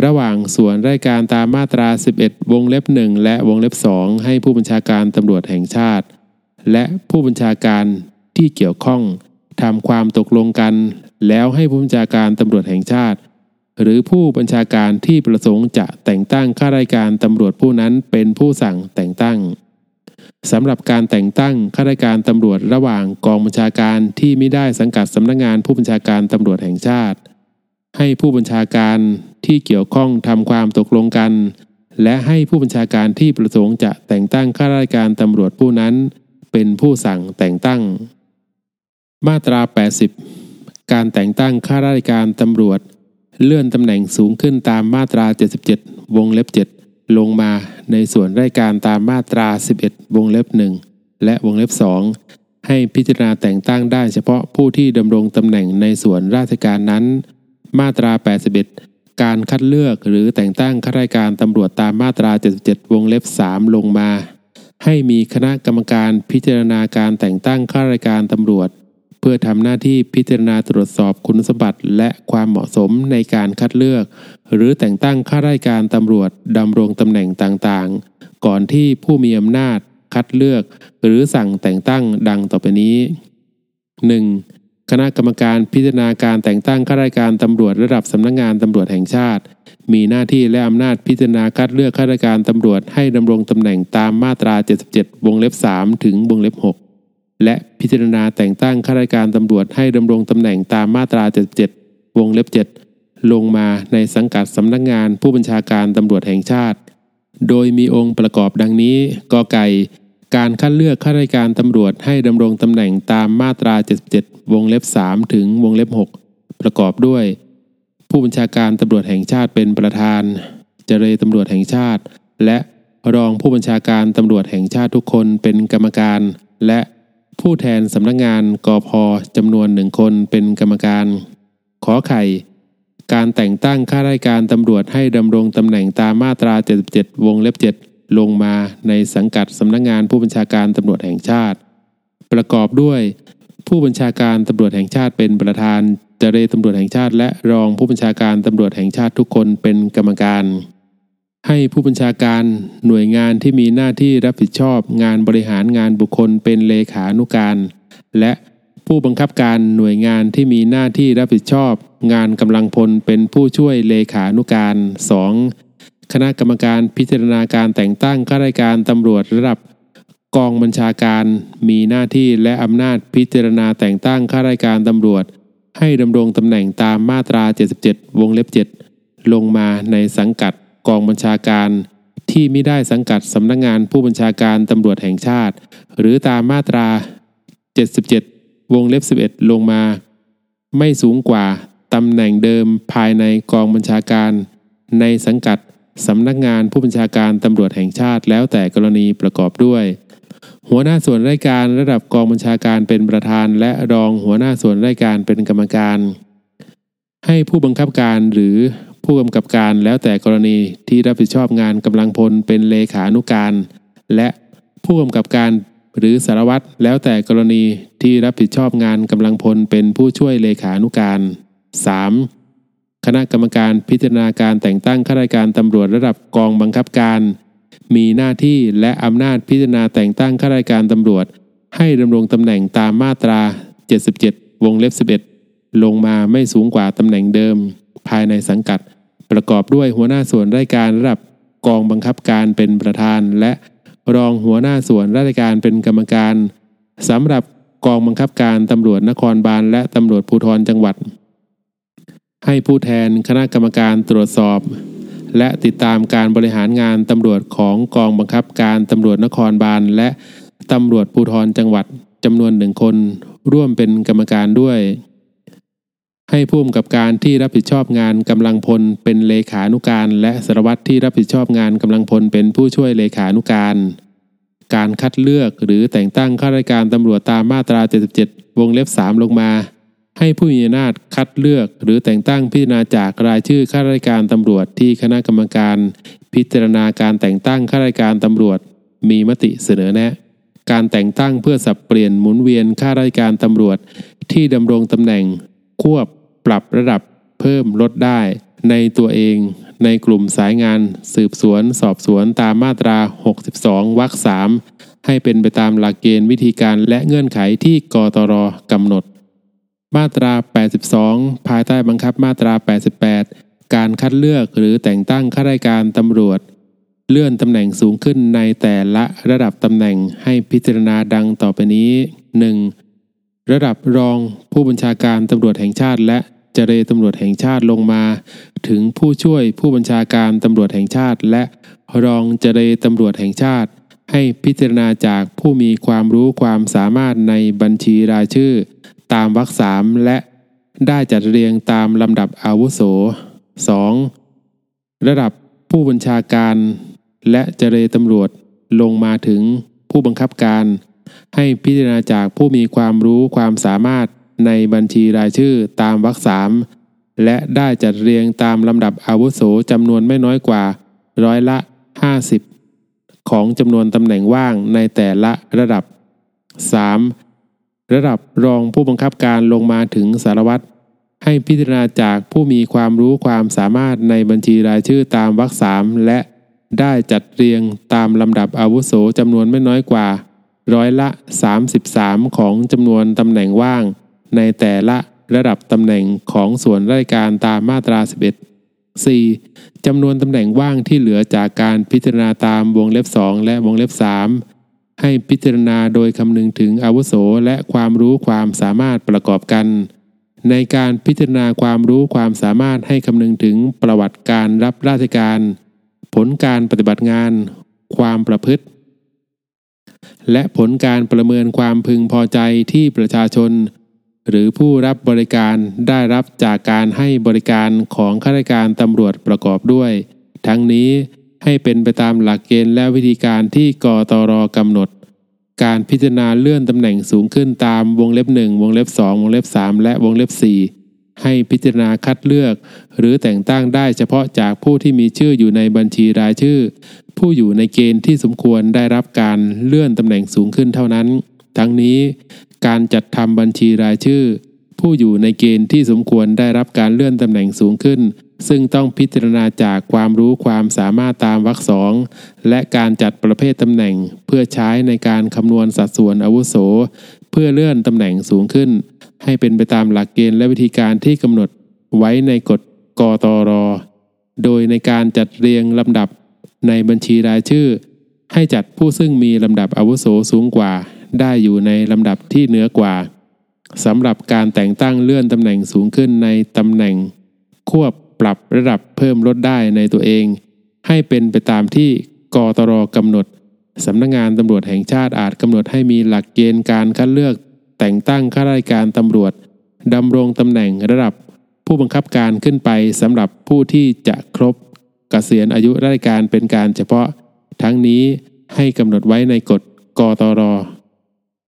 ระหว่างส่วนราชการตามมาตรา 11 วงเล็บ 1 และวงเล็บ 2 ให้ผู้บัญชาการตำรวจแห่งชาติ และผู้บัญชาการที่เกี่ยวข้องทำความตกลงกัน แล้วให้ผู้บัญชาการตำรวจแห่งชาติ หรือผู้บัญชาการที่ประสงค์จะแต่งตั้งข้าราชการตำรวจผู้นั้นเป็นผู้สั่งแต่งตั้ง สำหรับการแต่งตั้งข้าราชการตำรวจระหว่างกองบัญชาการที่ไม่ได้สังกัดสำนักงงานผู้บัญชาการตำรวจแห่งชาติ ให้ผู้บัญชาการที่เกี่ยวข้องทำความตกลงกัน และให้ผู้บัญชาการที่ประสงค์จะแต่งตั้งข้าราชการตำรวจผู้นั้น เป็นผู้สั่งแต่งตั้ง มาตรา 80 การแต่งตั้งข้าราชการตำรวจ เลื่อนตำแหน่งสูงขึ้นตามมาตรา 77 วงเล็บ7 ลงมาในส่วนรายการตามมาตรา 11 วงเล็บ 1 และวงเล็บ 2 ให้พิจารณาแต่งตั้งได้เฉพาะผู้ที่ดำรงตำแหน่งในส่วนราชการนั้น มาตรา 81 การคัดเลือกหรือแต่งตั้งข้าราชการตำรวจตามมาตรา 77 วงเล็บ 3 ลงมา ให้มีคณะกรรมการพิจารณาการแต่งตั้งข้าราชการตำรวจ เพื่อทำหน้าที่พิจารณาตรวจสอบคุณสมบัติและความเหมาะสมในการคัดเลือก หรือแต่งตั้งข้าราชการตำรวจดำรงตำแหน่งต่างๆ ก่อนที่ผู้มีอำนาจคัดเลือก หรือสั่งแต่งตั้งดังต่อไปนี้ 1. คณะกรรมการพิจารณาการแต่งตั้งข้าราชการตำรวจระดับสำนักงงานตำรวจแห่งชาติ มีหน้าที่และอำนาจพิจารณาคัดเลือกข้าราชการตำรวจให้ดำรงตำแหน่งตามมาตรา 77 วงเล็บ 3 ถึงวงเล็บ 6 และพิจารณาแต่งตั้งข้าราชการตำรวจให้ดำรงตำแหน่งตามมาตรา 77 วงเล็บ 7 ลงมาในสังกัดสำนักงงานผู้บัญชาการตำรวจแห่งชาติ โดยมีองค์ประกอบดังนี้กไก่การคัดเลือกข้าราชการตำรวจให้ดำรงตำแหน่งตามมาตรา 77 วงเล็บ 3 ถึงวงเล็บ 6 ประกอบด้วย ผู้บัญชาการตำรวจแห่งชาติเป็นประธาน เจรตำรวจแห่งชาติ และรองผู้บัญชาการตำรวจแห่งชาติทุกคนเป็นกรรมการ และ ผู้แทนสำนักงงานกอพอจำนวนหนึ่งคนเป็นกรรมการ ขอไข่ การแต่งตั้งข้าราชการตำรวจให้ดำรงตำแหน่งตามมาตรา 77 วงเล็บ 7 ลงมาในสังกัดสำนักงงานผู้บัญชาการตำรวจแห่งชาติ ประกอบด้วย ผู้บัญชาการตำรวจแห่งชาติเป็นประธานเจรตำรวจแห่งชาติ และรองผู้บัญชาการตำรวจแห่งชาติทุกคนเป็นกรรมการ ให้ผู้บัญชาการหน่วยงานที่มีหน้าที่รับผิดชอบงานบริหารงานบุคคลเป็นเลขานุการ และผู้บังคับการหน่วยงานที่มีหน้าที่รับผิดชอบ งานกำลังพลเป็นผู้ช่วยเลขานุการ 2. คณะกรรมการพิจารณาการแต่งตั้งข้าราชการตำรวจระดับ กองบัญชาการมีหน้าที่และอำนาจพิจารณาแต่งตั้งข้าราชการตำรวจ ให้ดำรงตำแหน่งตามมาตรา 77 วงเล็บ 7 ลงมาในสังกัด กองบัญชาการ ที่ไม่ได้สังกัดสำนักงงานผู้บัญชาการตำรวจแห่งชาติ หรือตามมาตรา 77 วงเล็บ 11 ลงมา ไม่สูงกว่าตำแหน่งเดิมภายในกองบัญชาการ ในสังกัดสำนักงานผู้บัญชาการตำรวจแห่งชาติแล้วแต่กรณีประกอบด้วย หัวหน้าส่วนราชการระดับกองบัญชาการเป็นประธาน และรองหัวหน้าส่วนราชการเป็นกรรมการ ให้ผู้บังคับการหรือ ผู้กำกับการแล้วแต่กรณีที่รับผิดชอบงานกำลังพลเป็นเลขานุการ และผู้กำกับการหรือสารวัตรแล้วแต่กรณีที่รับผิดชอบงานกำลังพลเป็นผู้ช่วยเลขานุการ 3. คณะกรรมการพิจารณาการแต่งตั้งข้าราชการตำรวจระดับกองบังคับการ มีหน้าที่และอำนาจพิจารณาแต่งตั้งข้าราชการตำรวจ ให้ดำรงตำแหน่งตามมาตรา 77 วงเล็บ 11 ลงมาไม่สูงกว่าตำแหน่งเดิม ภายในสังกัด ประกอบด้วยหัวหน้าส่วนราชการระดับกองบังคับการเป็นประธาน และรองหัวหน้าส่วนราชการเป็นกรรมการสำหรับกองบังคับการตำรวจนครบาลและตำรวจภูธรจังหวัด ให้ผู้แทนคณะกรรมการตรวจสอบ และติดตามการบริหารงานตำรวจของกองบังคับการตำรวจนครบาลและตำรวจภูธรจังหวัดจำนวนหนึ่งคน ร่วมเป็นกรรมการด้วย ให้ผู้กำกับการที่รับผิดชอบงานกำลังพลเป็นเลขานุการ และสารวัตรที่รับผิดชอบงานกำลังพลเป็นผู้ช่วยเลขานุการ การคัดเลือกหรือแต่งตั้งข้าราชการตำรวจตามมาตรา 77 วงเล็บ 3 ลงมา ให้ผู้มีอำนาจคัดเลือก หรือแต่งตั้งพิจารณาจากรายชื่อข้าราชการตำรวจที่คณะกรรมการ พิจารณาการแต่งตั้งข้าราชการตำรวจ มีมติเสนอแนะการแต่งตั้งเพื่อสับเปลี่ยนหมุนเวียนข้าราชการตำรวจที่ดำรงตำแหน่ง ควบ ปรับระดับเพิ่มลดได้ ในตัวเองในกลุ่มสายงานสืบสวน สอบสวนตามมาตรา 62 วรรค 3 ให้เป็นไปตามหลักเกณฑ์วิธีการและเงื่อนไขที่กตรกำหนด มาตรา 82 ภายใต้บังคับมาตรา 88 การคัดเลือกหรือแต่งตั้งข้าราชการตำรวจ เลื่อนตำแหน่งสูงขึ้นในแต่ละระดับตำแหน่งให้พิจารณาดังต่อไปนี้ 1. ระดับรองผู้บัญชาการตำรวจแห่งชาติ และเจรตำรวจแห่งชาติลงมา ถึงผู้ช่วยผู้บัญชาการตำรวจแห่งชาติ และรองเจรตำรวจแห่งชาติ ให้พิจารณาจากผู้มีความรู้ความสามารถในบัญชีรายชื่อ ตามวรรคสามและได้จัดเรียงตามลำดับอาวุโส 2. ระดับผู้บัญชาการ และเจรตำรวจลงมาถึงผู้บังคับการ ให้พิจารณาจากผู้มีความรู้ความสามารถในบัญชีรายชื่อตามวรรคสามและได้จัดเรียงตามลำดับอาวุโสจำนวนไม่น้อยกว่าร้อยละ 50 ของจำนวนตำแหน่งว่างในแต่ละระดับ 3. ระดับรองผู้บังคับการลงมาถึงสารวัตรให้พิจารณาจากผู้มีความรู้ความสามารถในบัญชีรายชื่อตามวรรคสามและได้จัดเรียงตามลำดับอาวุโสจำนวนไม่น้อยกว่า ร้อยละ 33 ของจำนวนตำแหน่งว่าง ในแต่ละระดับตำแหน่งของส่วนราชการตามมาตรา 11 4. จำนวนตำแหน่งว่างที่เหลือจากการพิจารณาตามวงเล็บ 2 และวงเล็บ 3 ให้พิจารณาโดยคำนึงถึงอาวุโสและความรู้ความสามารถประกอบกัน ในการพิจารณาความรู้ความสามารถให้คำนึงถึงประวัติการรับราชการ ผลการปฏิบัติงาน ความประพฤติ และผลการประเมินความพึงพอใจที่ประชาชน หรือผู้รับบริการได้รับจากการให้บริการของข้าราชการตำรวจประกอบด้วย ทั้งนี้ให้เป็นไปตามหลักเกณฑ์และวิธีการที่กตรกำหนด การพิจารณาเลื่อนตำแหน่งสูงขึ้นตามวงเล็บ 1 วงเล็บ 2 วงเล็บ 3 และวงเล็บ 4 ให้พิจารณาคัดเลือก หรือแต่งตั้งได้เฉพาะจากผู้ที่มีชื่ออยู่ในบัญชีรายชื่อ ผู้อยู่ในเกณฑ์ที่สมควรได้รับการเลื่อนตำแหน่งสูงขึ้นเท่านั้น ทั้งนี้ การจัดทำบัญชีรายชื่อ ผู้อยู่ในเกณฑ์ที่สมควรได้รับการเลื่อนตำแหน่งสูงขึ้น ซึ่งต้องพิจารณาจากความรู้ความสามารถตามวรรคสองและการจัดประเภทตำแหน่ง เพื่อใช้ในการคำนวณสัดส่วนอาวุโส เพื่อเลื่อนตำแหน่งสูงขึ้น ให้เป็นไปตามหลักเกณฑ์และวิธีการที่กำหนดไว้ในกฎกตร โดยในการจัดเรียงลำดับในบัญชีรายชื่อ ให้จัดผู้ซึ่งมีลำดับอาวุโสสูงกว่า ได้อยู่ในลำดับที่เหนือกว่าสำหรับการแต่งตั้งเลื่อนตำแหน่งสูงขึ้นในตำแหน่ง ควบปรับระดับเพิ่มลดได้ในตัวเอง ให้เป็นไปตามที่กตรกำหนดสำนักงงานตำรวจแห่งชาติอาจกำหนดให้มีหลักเกณฑ์การคัดเลือก แต่งตั้งข้าราชการตำรวจดำรงตำแหน่งระดับผู้บังคับการขึ้นไปสำหรับผู้ที่จะครบกเกษียณอายุราชการเป็นการเฉพาะ ทั้งนี้ให้กำหนดไว้ในกฎกตร